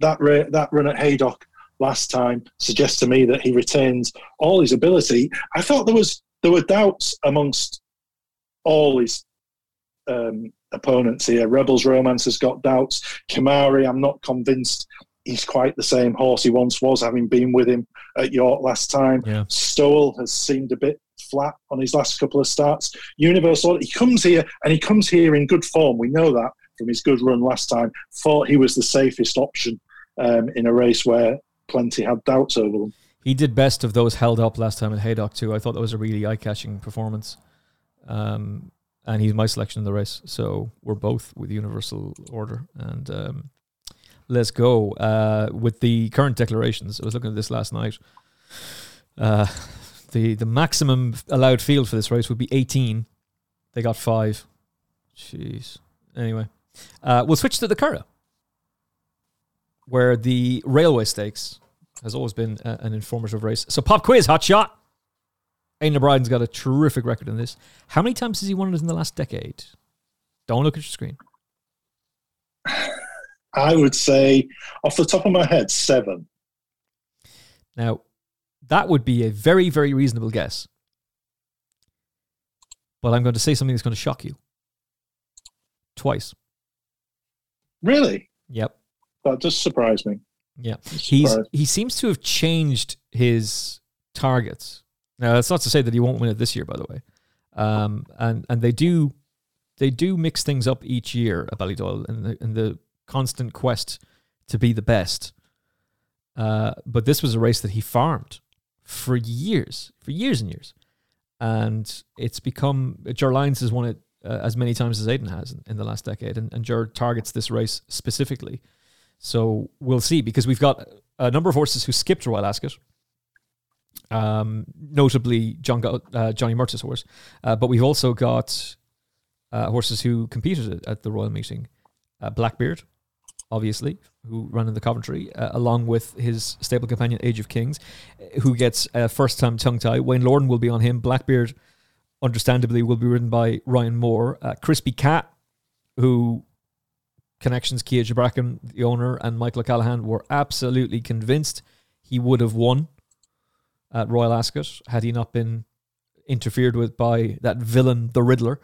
that ra- that run at Haydock last time suggests to me that he retains all his ability. I thought there was there were doubts amongst all his um, opponents here. Rebels Romance has got doubts. Kemari, I'm not convinced he's quite the same horse he once was, having been with him at York last time. Yeah. Stowell has seemed a bit flat on his last couple of starts. Universal, he comes here and he comes here in good form. We know that from his good run last time. Thought he was the safest option um, in a race where plenty had doubts over them. He did best of those held up last time at Haydock too. I thought that was a really eye-catching performance. Um, and he's my selection in the race. So we're both with Universal Order. And um, let's go uh, with the current declarations. I was looking at this last night. Uh, the the maximum allowed field for this race would be 18. They got five. Jeez. Anyway, uh, we'll switch to the Curragh, where the railway stakes has always been a, an informative race. So, pop quiz, hot shot. Aidan O'Brien's got a terrific record in this. How many times has he won it in the last decade? Don't look at your screen. I would say, off the top of my head, seven. Now, that would be a very, very reasonable guess. But I'm going to say something that's going to shock you. Twice. Really? Yep. That does surprise me. Yeah. He's he seems to have changed his targets. Now that's not to say that he won't win it this year, by the way. Um, and and they do they do mix things up each year at Ballydoyle in the in the constant quest to be the best. Uh, but this was a race that he farmed for years, for years and years. And it's become, Ger Lyons has won it uh, as many times as Aidan has in, in the last decade. And, and Ger targets this race specifically. So we'll see because we've got a number of horses who skipped Royal Ascot. Um, notably John uh, Johnny Murtagh's horse, uh, but we've also got uh, horses who competed at the Royal Meeting. Uh, Blackbeard, obviously, who ran in the Coventry, uh, along with his stable companion Age of Kings, who gets a first time tongue tie. Wayne Lordan will be on him. Blackbeard, understandably, will be ridden by Ryan Moore. Uh, Crispy Cat, who connections, Kia Joorabchian, the owner, and Michael O'Callaghan were absolutely convinced he would have won at Royal Ascot had he not been interfered with by that villain, the Ridler.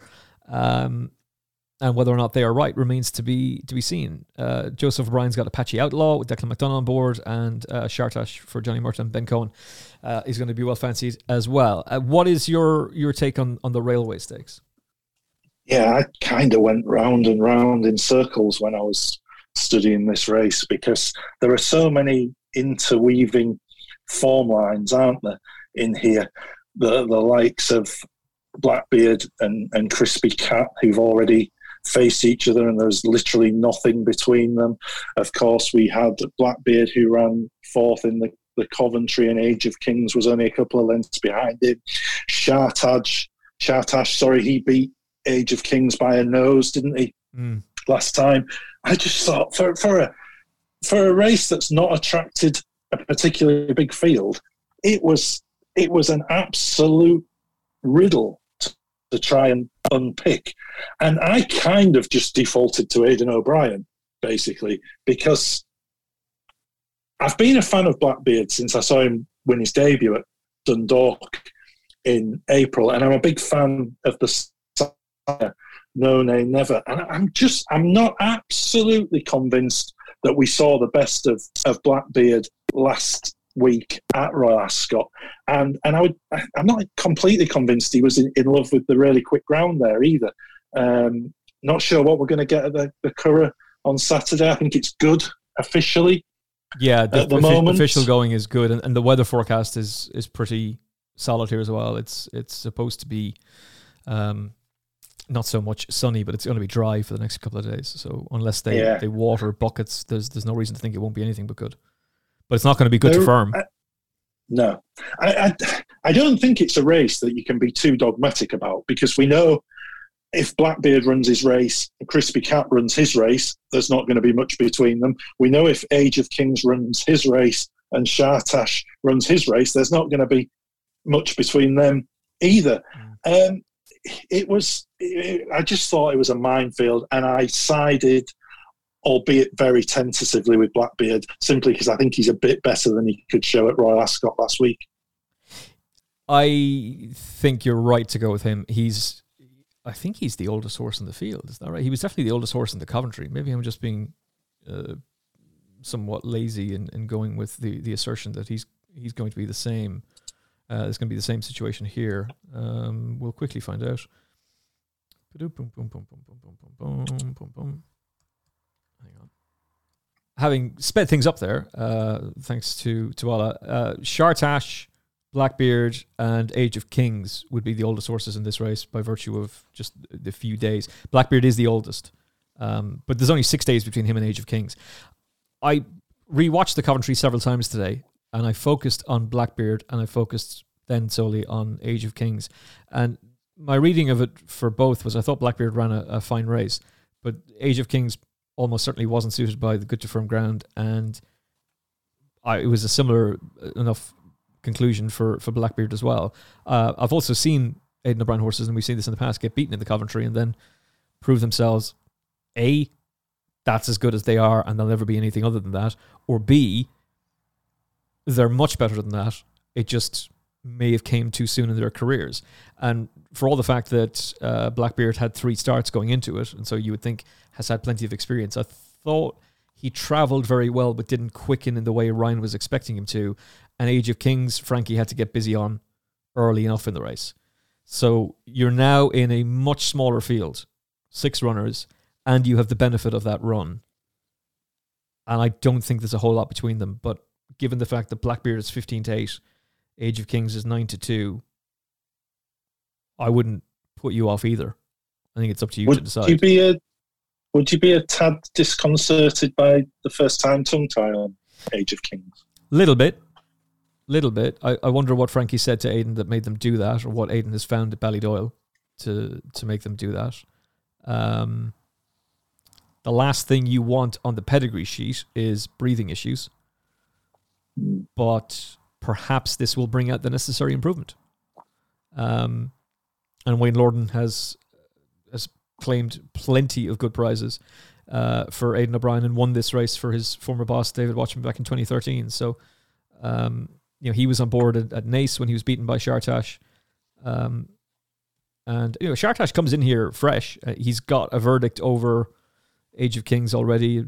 Um, and whether or not they are right remains to be to be seen. Uh, Joseph O'Brien's got Apache Outlaw with Declan McDonogh on board, and uh, Shartash for Johnny Murtagh. Ben Cohen uh, is going to be well fancied as well. Uh, what is your your take on on the railway stakes? Yeah, I kind of went round and round in circles when I was studying this race because there are so many interweaving form lines, aren't there, in here? The the likes of Blackbeard and, and Crispy Cat, who've already face each other, and there's literally nothing between them. Of course, we had Blackbeard who ran fourth in the, the Coventry, and Age of Kings was only a couple of lengths behind him. Shartaj, Shartash, sorry, he beat Age of Kings by a nose, didn't he? Mm. Last time, I just thought for for a for a race that's not attracted a particularly big field, it was it was an absolute riddle to try and unpick. And I kind of just defaulted to Aidan O'Brien, basically, because I've been a fan of Blackbeard since I saw him win his debut at Dundalk in April, and I'm a big fan of the No Nay Never. And I'm just, I'm not absolutely convinced that we saw the best of, of Blackbeard last week at Royal Ascot, and and I would I'm not completely convinced he was in, in love with the really quick ground there either. Um, not sure what we're going to get at the, the Curragh on Saturday. I think it's good officially. Yeah, the, at the offi- moment. official going is good, and, and the weather forecast is is pretty solid here as well. It's it's supposed to be um, not so much sunny, but it's going to be dry for the next couple of days. So unless they, Yeah. they water buckets, there's there's no reason to think it won't be anything but good. But it's not going to be good to firm. I- No, I, I, I don't think it's a race that you can be too dogmatic about because we know if Blackbeard runs his race, and Crispy Cat runs his race, there's not going to be much between them. We know if Age of Kings runs his race and Shartash runs his race, there's not going to be much between them either. Um, it was, it, I just thought it was a minefield, and I sided, albeit very tentatively, with Blackbeard simply because I think he's a bit better than he could show at Royal Ascot last week. I think you're right to go with him. He's, I think he's the oldest horse in the field. Is that right? He was definitely the oldest horse in the Coventry. Maybe I'm just being uh, somewhat lazy in going with the, the assertion that he's he's going to be the same. Uh, it's going to be the same situation here. Um, we'll quickly find out. Hang on. Having sped things up there, uh, thanks to Tuala, uh, Shartash, Blackbeard, and Age of Kings would be the oldest horses in this race by virtue of just the few days. Blackbeard is the oldest, um, but there's only six days between him and Age of Kings. I rewatched the Coventry several times today, and I focused on Blackbeard, and I focused then solely on Age of Kings. And my reading of it for both was I thought Blackbeard ran a, a fine race, but Age of Kings almost certainly wasn't suited by the good to firm ground, and I, it was a similar enough conclusion for for Blackbeard as well. Uh, I've also seen Aidan O'Brien horses, and we've seen this in the past, get beaten in the Coventry and then prove themselves a that's as good as they are, and they'll never be anything other than that, or b they're much better than that. It just may have came too soon in their careers, and for all the fact that uh, Blackbeard had three starts going into it, and so you would think has had plenty of experience. I thought he travelled very well, but didn't quicken in the way Ryan was expecting him to. And Age of Kings, Frankie had to get busy on early enough in the race. So you're now in a much smaller field, six runners, and you have the benefit of that run. And I don't think there's a whole lot between them. But given the fact that Blackbeard is 15 to 8, Age of Kings is 9 to 2, I wouldn't put you off either. I think it's up to you to Would decide. you be a Would you be a tad disconcerted by the first time tongue tie on Age of Kings? Little bit. Little bit. I, I wonder what Frankie said to Aidan that made them do that, or what Aidan has found at Ballydoyle to to make them do that. Um, the last thing you want on the pedigree sheet is breathing issues, but perhaps this will bring out the necessary improvement. Um, and Wayne Lordan has has claimed plenty of good prizes uh, for Aidan O'Brien and won this race for his former boss David Wachman back in 2013. So, um, you know, he was on board at, at Naas when he was beaten by Shartash. Um, and you know, Shartash comes in here fresh. Uh, he's got a verdict over Age of Kings already.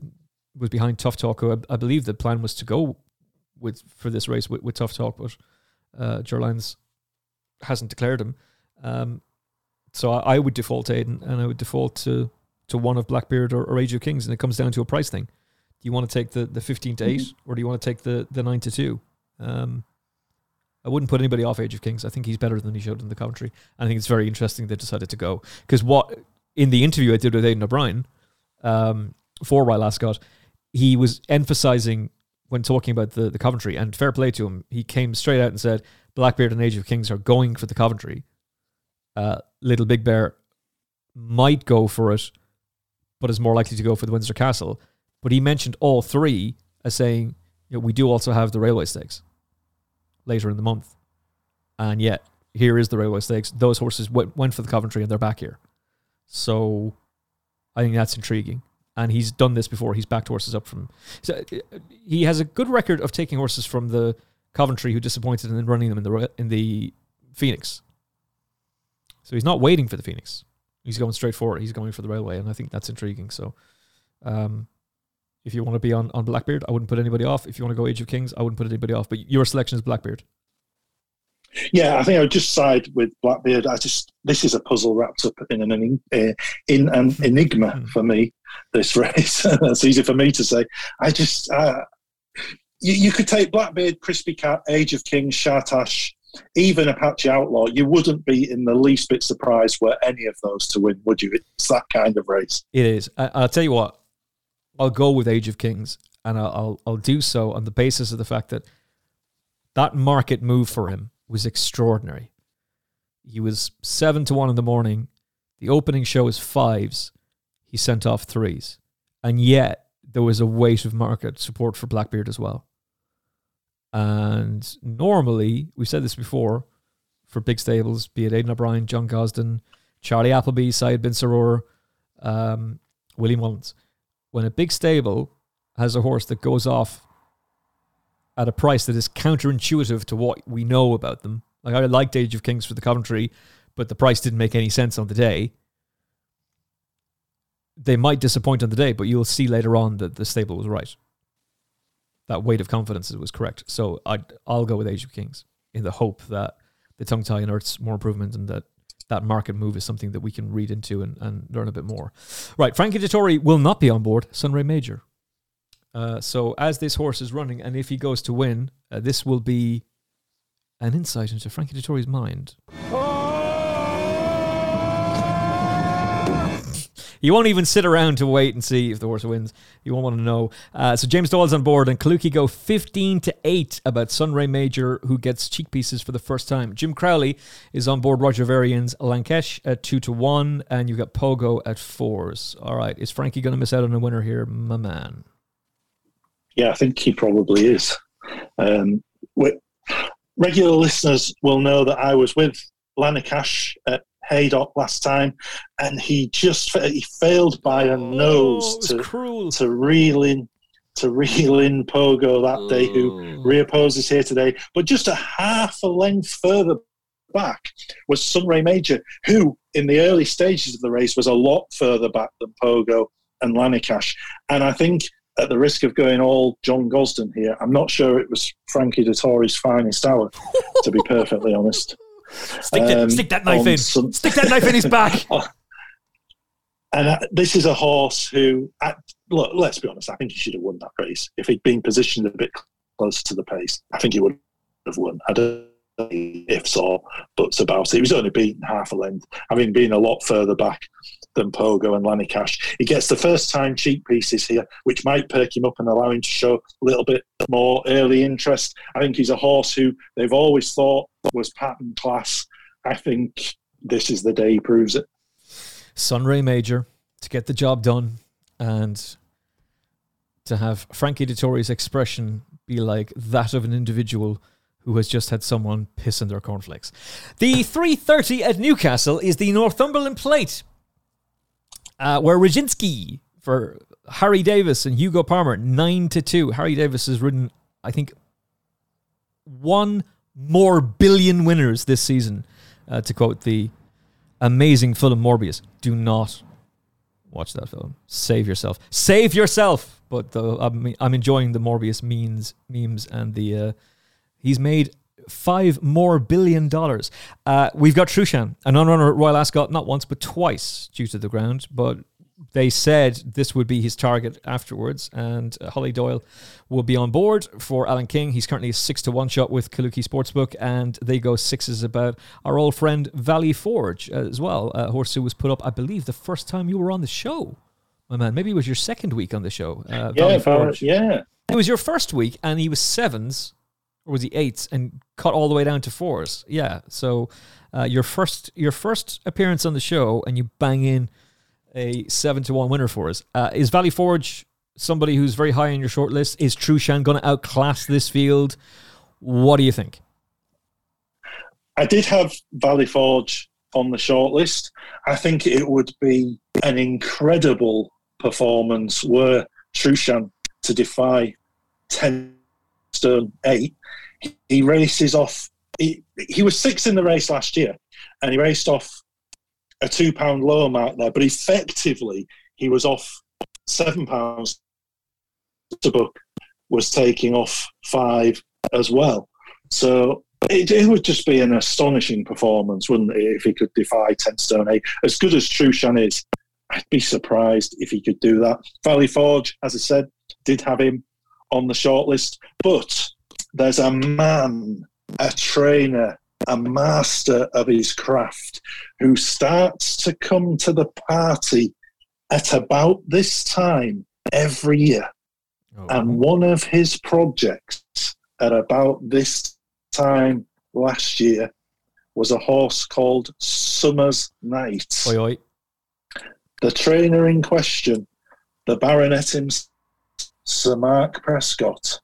Was behind Tough Talk. I, I believe the plan was to go with for this race with, with Tough Talk, but uh, Ger Lyons hasn't declared him. Um, so I, I would default to Aidan, and I would default to to one of Blackbeard or, or Age of Kings, and it comes down to a price thing. Do you want to take the, the fifteen to 8 or do you want to take the the nine to two? Um, I wouldn't put anybody off Age of Kings. I think he's better than he showed in the Coventry. I think it's very interesting they decided to go because what in the interview I did with Aidan O'Brien um, for Royal Ascot, he was emphasizing when talking about the the Coventry and fair play to him. He came straight out and said Blackbeard and Age of Kings are going for the Coventry. Uh, Little Big Bear might go for it, but is more likely to go for the Windsor Castle. But he mentioned all three as saying, you know, we do also have the Railway Stakes later in the month. And yet, here is the Railway Stakes. Those horses went, went for the Coventry and they're back here. So I think that's intriguing. And he's done this before. He's backed horses up from. So uh, he has a good record of taking horses from the Coventry who disappointed and then running them in the in the Phoenix. So he's not waiting for the Phoenix. He's going straight for it. He's going for the railway, and I think that's intriguing. So, um, If you want to be on, on Blackbeard, I wouldn't put anybody off. If you want to go Age of Kings, I wouldn't put anybody off. But your selection is Blackbeard. Yeah, I think I would just side with Blackbeard. I just this is a puzzle wrapped up in an uh, in an hmm. enigma hmm. for me. This race, [LAUGHS] that's easy for me to say. I just uh, you, you, could take Blackbeard, Crispy Cat, Age of Kings, Shartash, even Apache Outlaw. You wouldn't be in the least bit surprised were any of those to win, would you? It's that kind of race. It is. I, will tell you what. I'll go with Age of Kings, and I'll, I'll I'll do so on the basis of the fact that that market move for him was extraordinary. He was seven to one in the morning. The opening show is fives. He sent off threes. And yet there was a weight of market support for Blackbeard as well. And normally, we've said this before, for big stables, be it Aidan O'Brien, John Gosden, Charlie Appleby, Saeed bin Suroor, um, Willie Mullins. When a big stable has a horse that goes off at a price that is counterintuitive to what we know about them. Like I liked Age of Kings for the Coventry, but the price didn't make any sense on the day. They might disappoint on the day, but you'll see later on that the stable was right. That weight of confidence was correct. So i will go with Age of Kings in the hope that the tongue tie unearths more improvement and that that market move is something that we can read into and, and learn a bit more. Right, Frankie Dettori will not be on board Sunray Major. Uh, so as this horse is running, and if he goes to win, uh, this will be an insight into Frankie Dettori's mind. You won't even sit around to wait and see if the horse wins. You won't want to know. Uh, so James Doyle's on board, and Kalooki go 15 to 8 about Sunray Major, who gets cheek pieces for the first time. Jim Crowley is on board Roger Varian's Lankesh at 2 to 1, and you've got Pogo at 4s. All right, is Frankie going to miss out on a winner here, my man? Yeah, I think he probably is. Um, regular listeners will know that I was with Lanicash at Haydock last time, and he just he failed by a oh, nose to cruel. to reel in to reel in Pogo that day, who oh. reopposes here today, but just a half a length further back was Sunray Major, who in the early stages of the race was a lot further back than Pogo and Lanicash, and I think at the risk of going all John Gosden here, I'm not sure it was Frankie Dettori's finest hour, to be perfectly honest. [LAUGHS] Stick, um, stick that knife in. Some, stick that knife in his back. [LAUGHS] and uh, this is a horse who, at, look, let's be honest, I think he should have won that race. If he'd been positioned a bit closer to the pace, I think he would have won. I don't ifs or buts about it. He was only beaten half a length, having been a lot further back than Pogo and Lanny Lanicash. He gets the first time cheek pieces here, which might perk him up and allow him to show a little bit more early interest. I think he's a horse who they've always thought was pattern class. I think this is the day he proves it. Sunray Major to get the job done and to have Frankie Dettori's expression be like that of an individual who has just had someone piss in their cornflakes. The 3.30 at Newcastle is the Northumberland Plate, uh, where Rajinsky for Harry Davies and Hugo Palmer, 9 to 2. Harry Davies has ridden, I think, one more billion winners this season, uh, to quote the amazing Fulham Morbius. Do not watch that film. Save yourself. Save yourself! But the, I'm, I'm enjoying the Morbius memes, memes and the... Uh, He's made five more billion dollars. Uh, we've got Trueshan, an unrunner at Royal Ascot, not once but twice due to the ground, but they said this would be his target afterwards, and uh, Hollie Doyle will be on board for Alan King. He's currently a six to one shot with Kalooki Sportsbook, and they go sixes about our old friend Valley Forge as well. A horse who was put up, I believe, the first time you were on the show, my man. Maybe it was your second week on the show. Uh, yeah, Forge. yeah. It was your first week, and he was sevens or was he eights and cut all the way down to fours? Yeah. So uh, your first your first appearance on the show, and you bang in a seven to one winner for us. Uh, is Valley Forge somebody who's very high on your short list? Is Trueshan going to outclass this field? What do you think? I did have Valley Forge on the short list. I think it would be an incredible performance were Trueshan to defy 10 stone eight he races off. He, he was six in the race last year, and he raced off a two pound low mark there, but effectively he was off seven pounds To book was taking off five as well. So it, it, would just be an astonishing performance, wouldn't it, if he could defy 10 stone 8. As good as Trueshan is, I'd be surprised if he could do that. Valley Forge, as I said, did have him on the shortlist, but there's a man, a trainer, a master of his craft who starts to come to the party at about this time every year. Oh. And one of his projects at about this time last year was a horse called Summer's Night. Oi, oi. The trainer in question, the Baronet himself, Sir Mark Prescott,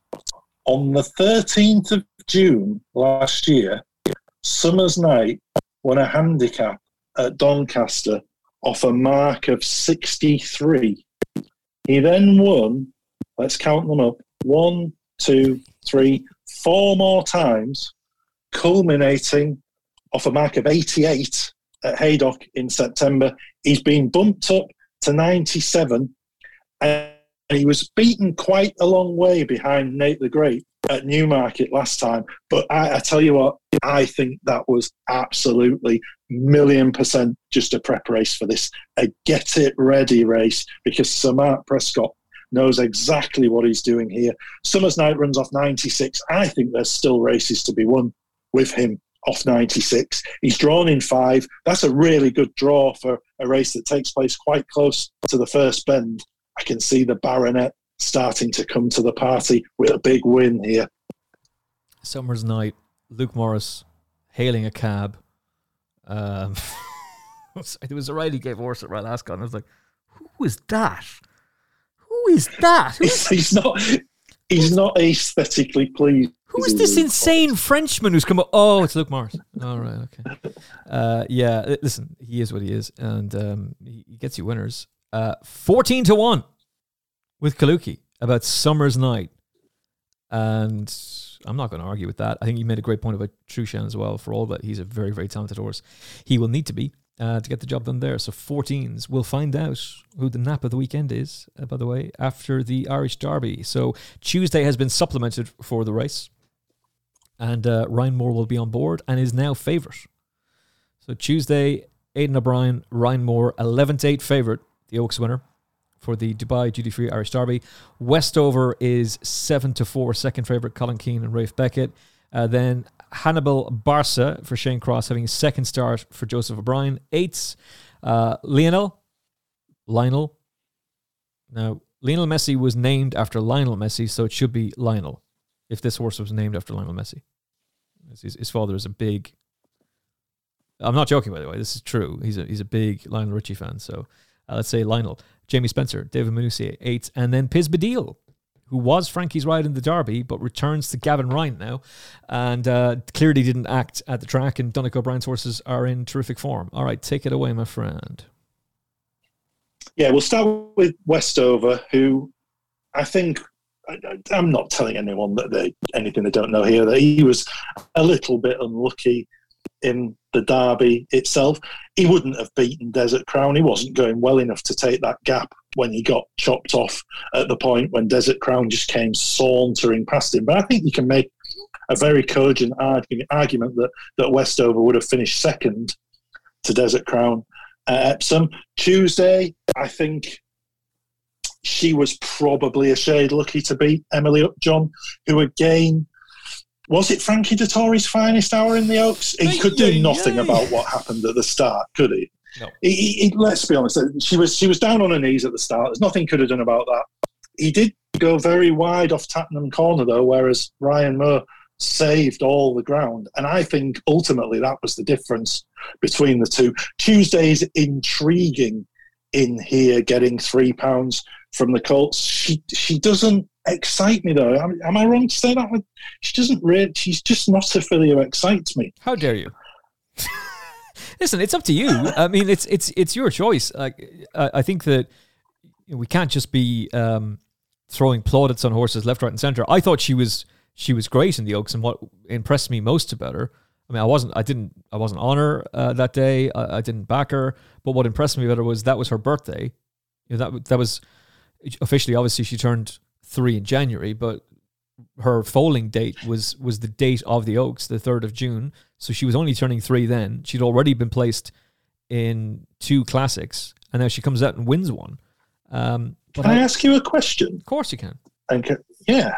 on the 13th of June last year, Summer's Night won a handicap at Doncaster off a mark of 63. He then won, let's count them up, one, two, three, four more times, culminating off a mark of 88 at Haydock in September. He's been bumped up to 97 and he was beaten quite a long way behind Nate the Great at Newmarket last time. But I, I, tell you what, I think that was absolutely million percent just a prep race for this, a get it ready race because Sir Mark Prescott knows exactly what he's doing here. Summer's Night runs off 96. I think there's still races to be won with him off 96. He's drawn in five. That's a really good draw for a race that takes place quite close to the first bend. I can see the Baronet starting to come to the party with a big win here. Summer's Night, Luke Morris hailing a cab. Um, [LAUGHS] it was O'Reilly gave horse at Royal Ascot. I was like, who is that? Who is that? [LAUGHS] He's, he's not. He's not aesthetically pleased. Who is this insane Frenchman who's come up? Oh, it's Luke Morris. All right, okay. Uh, yeah, listen, he is what he is, and um, he gets you winners. Uh, 14 to 1 with Kalooki about Summer's Night. And I'm not going to argue with that. I think you made a great point about Trueshan as well. For all that, he's a very, very talented horse. He will need to be uh, to get the job done there. So 14s. We'll find out who the nap of the weekend is, uh, by the way, after the Irish Derby. So Tuesday has been supplemented for the race. And uh, Ryan Moore will be on board and is now favourite. So Tuesday, Aidan O'Brien, Ryan Moore, 11 to 8 favourite the Oaks winner for the Dubai Duty Free Irish Derby. Westover is 7 to 4, second favourite, Colin Keane and Ralph Beckett. Uh, then Hannibal Barca for Shane Crosse, having a second start for Joseph O'Brien. Eights, uh, Lionel. Lionel. Now, Lionel Messi was named after Lionel Messi, so it should be Lionel if this horse was named after Lionel Messi. His, his father is a big. I'm not joking, by the way. This is true. He's a he's a big Lionel Richie fan. So uh, let's say Lionel, Jamie Spencer, David Menuisier, eight, and then Piz Badile, who was Frankie's ride in the Derby, but returns to Gavin Ryan now, and uh, clearly didn't act at the track. And Donnacha O'Brien's horses are in terrific form. All right, take it away, my friend. Yeah, we'll start with Westover, who I think I'm not telling anyone that they anything they don't know here that he was a little bit unlucky in the derby itself. He wouldn't have beaten Desert Crown. He wasn't going well enough to take that gap when he got chopped off at the point when Desert Crown just came sauntering past him. But I think you can make a very cogent argument that, that Westover would have finished second to Desert Crown at Epsom. Tuesday, I think she was probably a shade lucky to beat Emily Upjohn, who again was it Frankie Dettori's finest hour in the Oaks? He could do nothing about what happened at the start, could he? No. He, he, let's be honest. She was she was down on her knees at the start. There's nothing could have done about that. He did go very wide off Tattenham Corner though, whereas Ryan Moore saved all the ground. And I think ultimately that was the difference between the two. Tuesday's intriguing in here, getting three pounds from the Colts. She she doesn't excite me though. Am, am I wrong to say that? She doesn't really. She's just not a filly who excites me. How dare you? Listen, it's up to you. I mean, it's it's it's your choice. Like, I, I think that we can't just be um, throwing plaudits on horses left, right, and centre. I thought she was she was great in the Oaks, and what impressed me most about her. I mean, I wasn't, I didn't, I wasn't on her uh, that day. I, I, didn't back her, but what impressed me about her was that was her birthday. You know, that that was officially, obviously, she turned three in January, but her foaling date was was the date of the Oaks, the third of June. So she was only turning three then. She'd already been placed in two classics, and now she comes out and wins one. Um, can I, I, ask you a question? Of course, you can. And can, yeah,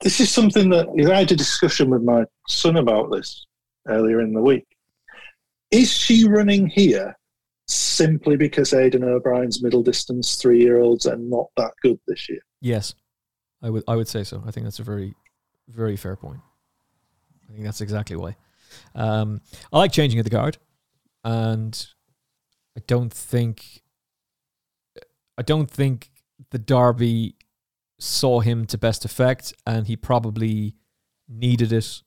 this is something that I had a discussion with my son about this earlier in the week. Is she running here simply because Aidan O'Brien's middle distance three year olds are not that good this year? Yes, I would. I would say so. I think that's a very, very fair point. I think that's exactly why. Um, I like changing at the guard, and I don't think. I don't think the Derby saw him to best effect, and he probably needed it.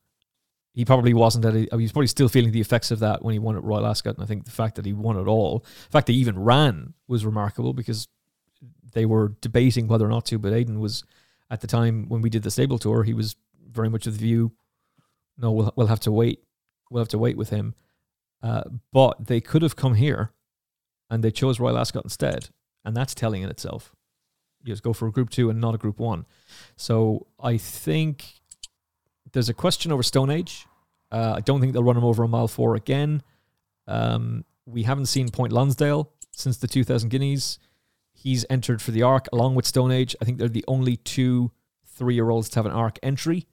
He probably wasn't at. A, he was probably still feeling the effects of that when he won at Royal Ascot, and I think the fact that he won it all, the fact that he even ran, was remarkable because they were debating whether or not to. But Aidan was at the time when we did the stable tour, he was very much of the view, no, we'll we'll have to wait. We'll have to wait with him. Uh, but they could have come here, and they chose Royal Ascot instead, and that's telling in itself you just go for a group two and not a group one. So I think there's a question over Stone Age. Uh, I don't think they'll run him over a mile four again. Um, we haven't seen Point Lonsdale since the 2000 Guineas. He's entered for the ARC along with Stone Age. I think they're the only two three year olds to have an ARC entry.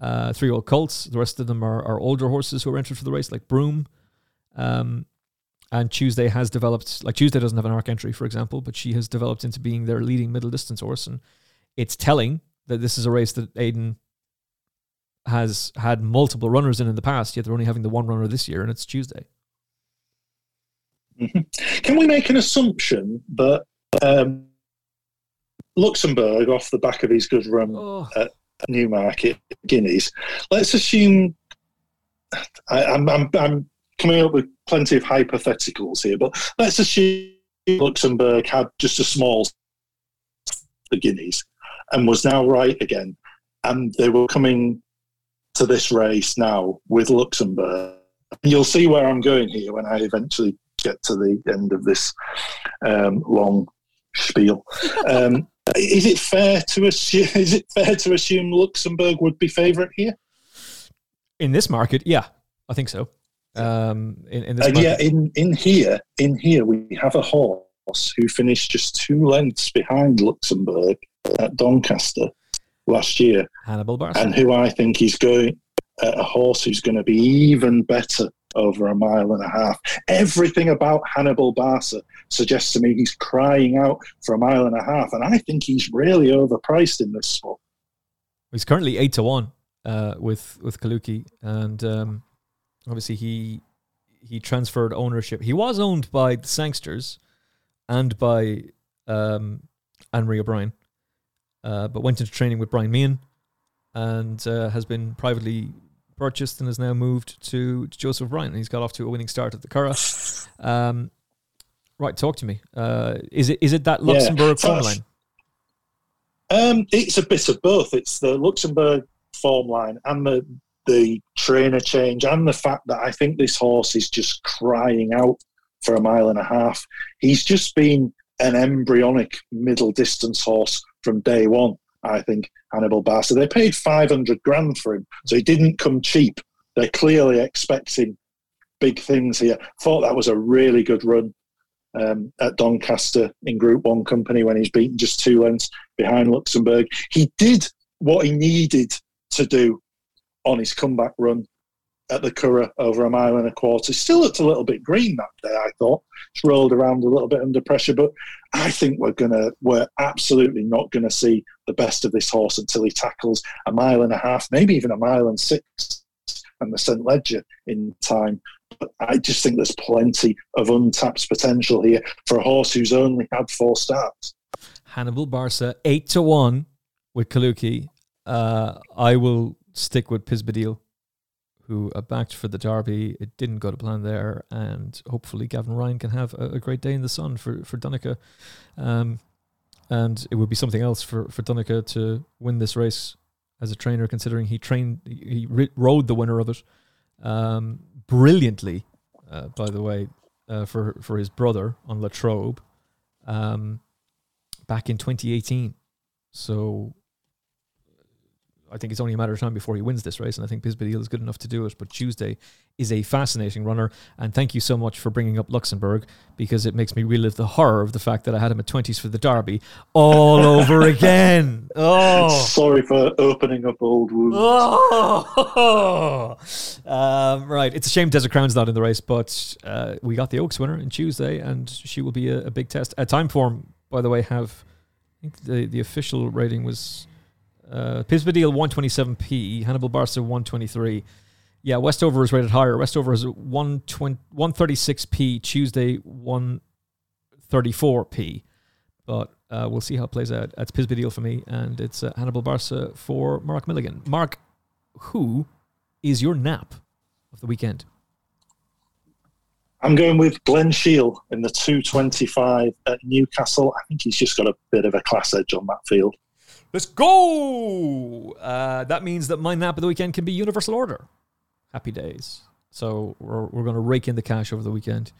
Uh, three year old colts. The rest of them are, are older horses who are entered for the race, like Broom. Um, and Tuesday has developed, like Tuesday doesn't have an arc entry, for example, but she has developed into being their leading middle distance horse. And it's telling that this is a race that Aidan has had multiple runners in in the past, yet they're only having the one runner this year, and it's Tuesday. [LAUGHS] Can we make an assumption that um, Luxembourg, off the back of his good run oh. at Newmarket Guineas, let's assume I, I'm, I'm, I'm coming up with plenty of hypotheticals here, but let's assume Luxembourg had just a small the Guineas and was now right again, and they were coming to this race now with Luxembourg. You'll see where I'm going here when I eventually get to the end of this um, long spiel. Um, is it fair to assume? Is it fair to assume Luxembourg would be favourite here? In this market, yeah, I think so. Um, in, in this and yeah, in, in here, in here, we have a horse who finished just two lengths behind Luxembourg at Doncaster last year, Hannibal and who I think is going a horse who's going to be even better over a mile and a half. Everything about Hannibal Barca suggests to me he's crying out for a mile and a half, and I think he's really overpriced in this spot. He's currently eight to one uh, with with Kalooki, and um, obviously he he transferred ownership. He was owned by the Sangsters and by um, Anne-Marie O'Brien, uh, but went into training with Brian Meehan and uh, has been privately purchased and has now moved to, Joseph O'Brien. He's got off to a winning start at the Curragh. Um, right, talk to me. Uh, is it is it that Luxembourg yeah, form line? Um, it's a bit of both. It's the Luxembourg form line and the the trainer change and the fact that I think this horse is just crying out for a mile and a half. He's just been an embryonic middle distance horse from day one. I think Hannibal Barca. They paid 500 grand for him, so he didn't come cheap. They're clearly expecting big things here. Thought that was a really good run um, at Doncaster in Group One company when he's beaten just two lengths behind Luxembourg. He did what he needed to do on his comeback run at the Curragh over a mile and a quarter. Still looked a little bit green that day, I thought. It's rolled around a little bit under pressure, but I think we're gonna we're absolutely not gonna see the best of this horse until he tackles a mile and a half, maybe even a mile and six and the St. Leger in time. But I just think there's plenty of untapped potential here for a horse who's only had four starts. Hannibal Barca, eight to one with Kalooki. Uh, I will stick with Piz Badile, who backed for the Derby. It didn't go to plan there, and hopefully Gavin Ryan can have a, a great day in the sun for for Donnacha. Um, and it would be something else for for Donnacha to win this race as a trainer, considering he trained, he rode the winner of it um, brilliantly. Uh, by the way, uh, for for his brother on Latrobe um, back in 2018 So I think it's only a matter of time before he wins this race, and I think Piz Badile is good enough to do it. But Tuesday is a fascinating runner, and thank you so much for bringing up Luxembourg because it makes me relive the horror of the fact that I had him at twenties for the Derby all [LAUGHS] over again. Oh, Sorry for opening up old wounds. Oh, [LAUGHS] um, right. It's a shame Desert Crown's not in the race, but uh, we got the Oaks winner in Tuesday, and she will be a, a big test. Uh, time form, by the way, have I think the the official rating was uh, Piz Badile 127p, Hannibal Barca 123. Yeah, Westover is rated higher. Westover is 120 136p, Tuesday 134p. But uh, we'll see how it plays out. That's Piz Badile for me, and it's uh, Hannibal Barca for Mark Milligan. Mark, who is your nap of the weekend? I'm going with Glen Shield in the 225 at Newcastle. I think he's just got a bit of a class edge on that field. Let's go! Uh, that means that my nap of the weekend can be Universal Order. Happy days. So we're, we're going to rake in the cash over the weekend.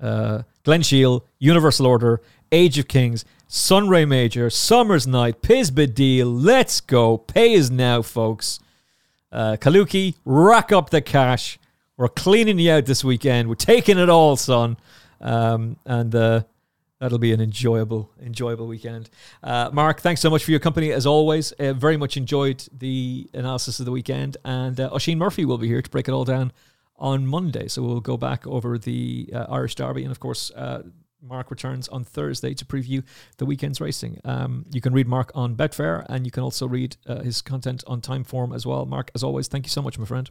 Uh, Glen Shield, Universal Order, Age of Kings, Sunray Major, Summer's Night, Piz Badile. Let's go. Pay is now, folks. Uh, Kalooki, rack up the cash. We're cleaning you out this weekend. We're taking it all, son. Um, and uh, that'll be an enjoyable, enjoyable weekend. Uh, Mark, thanks so much for your company as always. Uh, very much enjoyed the analysis of the weekend. And uh, Murphy will be here to break it all down on Monday. So we'll go back over the uh, Irish Derby. And of course, uh, Mark returns on Thursday to preview the weekend's racing. Um, you can read Mark on Betfair and you can also read uh, his content on Timeform as well. Mark, as always, thank you so much, my friend.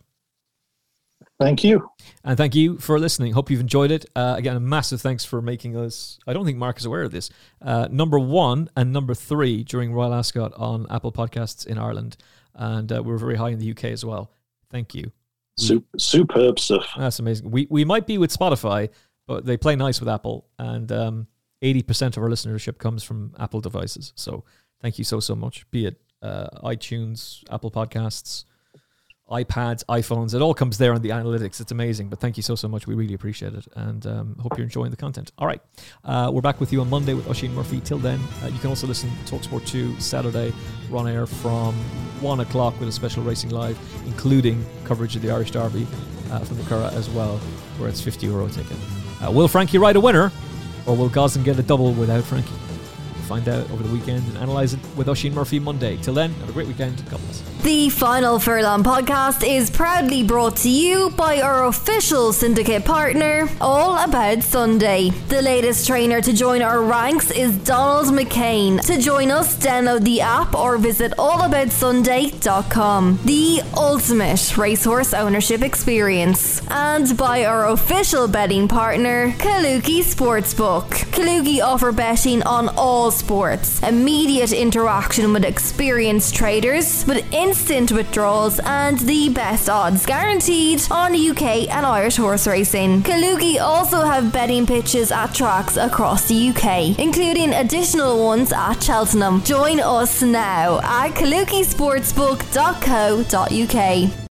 Thank you. And thank you for listening. Hope you've enjoyed it. Uh, again, a massive thanks for making us. I don't think Mark is aware of this. Uh, number one and number three during Royal Ascot on Apple Podcasts in Ireland. And uh, we're very high in the UK as well. Thank you. Super, superb stuff. That's amazing. We, we might be with Spotify, but they play nice with Apple. And um, 80% of our listenership comes from Apple devices. So thank you so, so much. Be it uh, iTunes, Apple Podcasts, iPads, iPhones. It all comes there on the analytics. It's amazing. But thank you so, so much. We really appreciate it. And um, hope you're enjoying the content. All right. Uh, we're back with you on Monday with Oisin Murphy. Till then, uh, you can also listen to Talksport 2 Saturday. On air from 1 o'clock with a special Racing Live, including coverage of the Irish Derby uh, from the Curragh as well, where it's 50 euro ticket. Uh, will Frankie ride a winner? Or will Gosden get a double without Frankie? find out over the weekend and analyse it with Oisin Murphy Monday. Till then, have a great weekend. God bless. The Final Furlong podcast is proudly brought to you by our official syndicate partner, All About Sunday. The latest trainer to join our ranks is Donald McCain. To join us, download the app or visit allaboutsunday.com. The ultimate racehorse ownership experience. And by our official betting partner, Kalooki Sportsbook. Kalooki offer betting on all sports, immediate interaction with experienced traders, with instant withdrawals and the best odds guaranteed on UK and Irish horse racing. Kalooki also have betting pitches at tracks across the UK, including additional ones at Cheltenham. Join us now at kalookisportsbook.co.uk.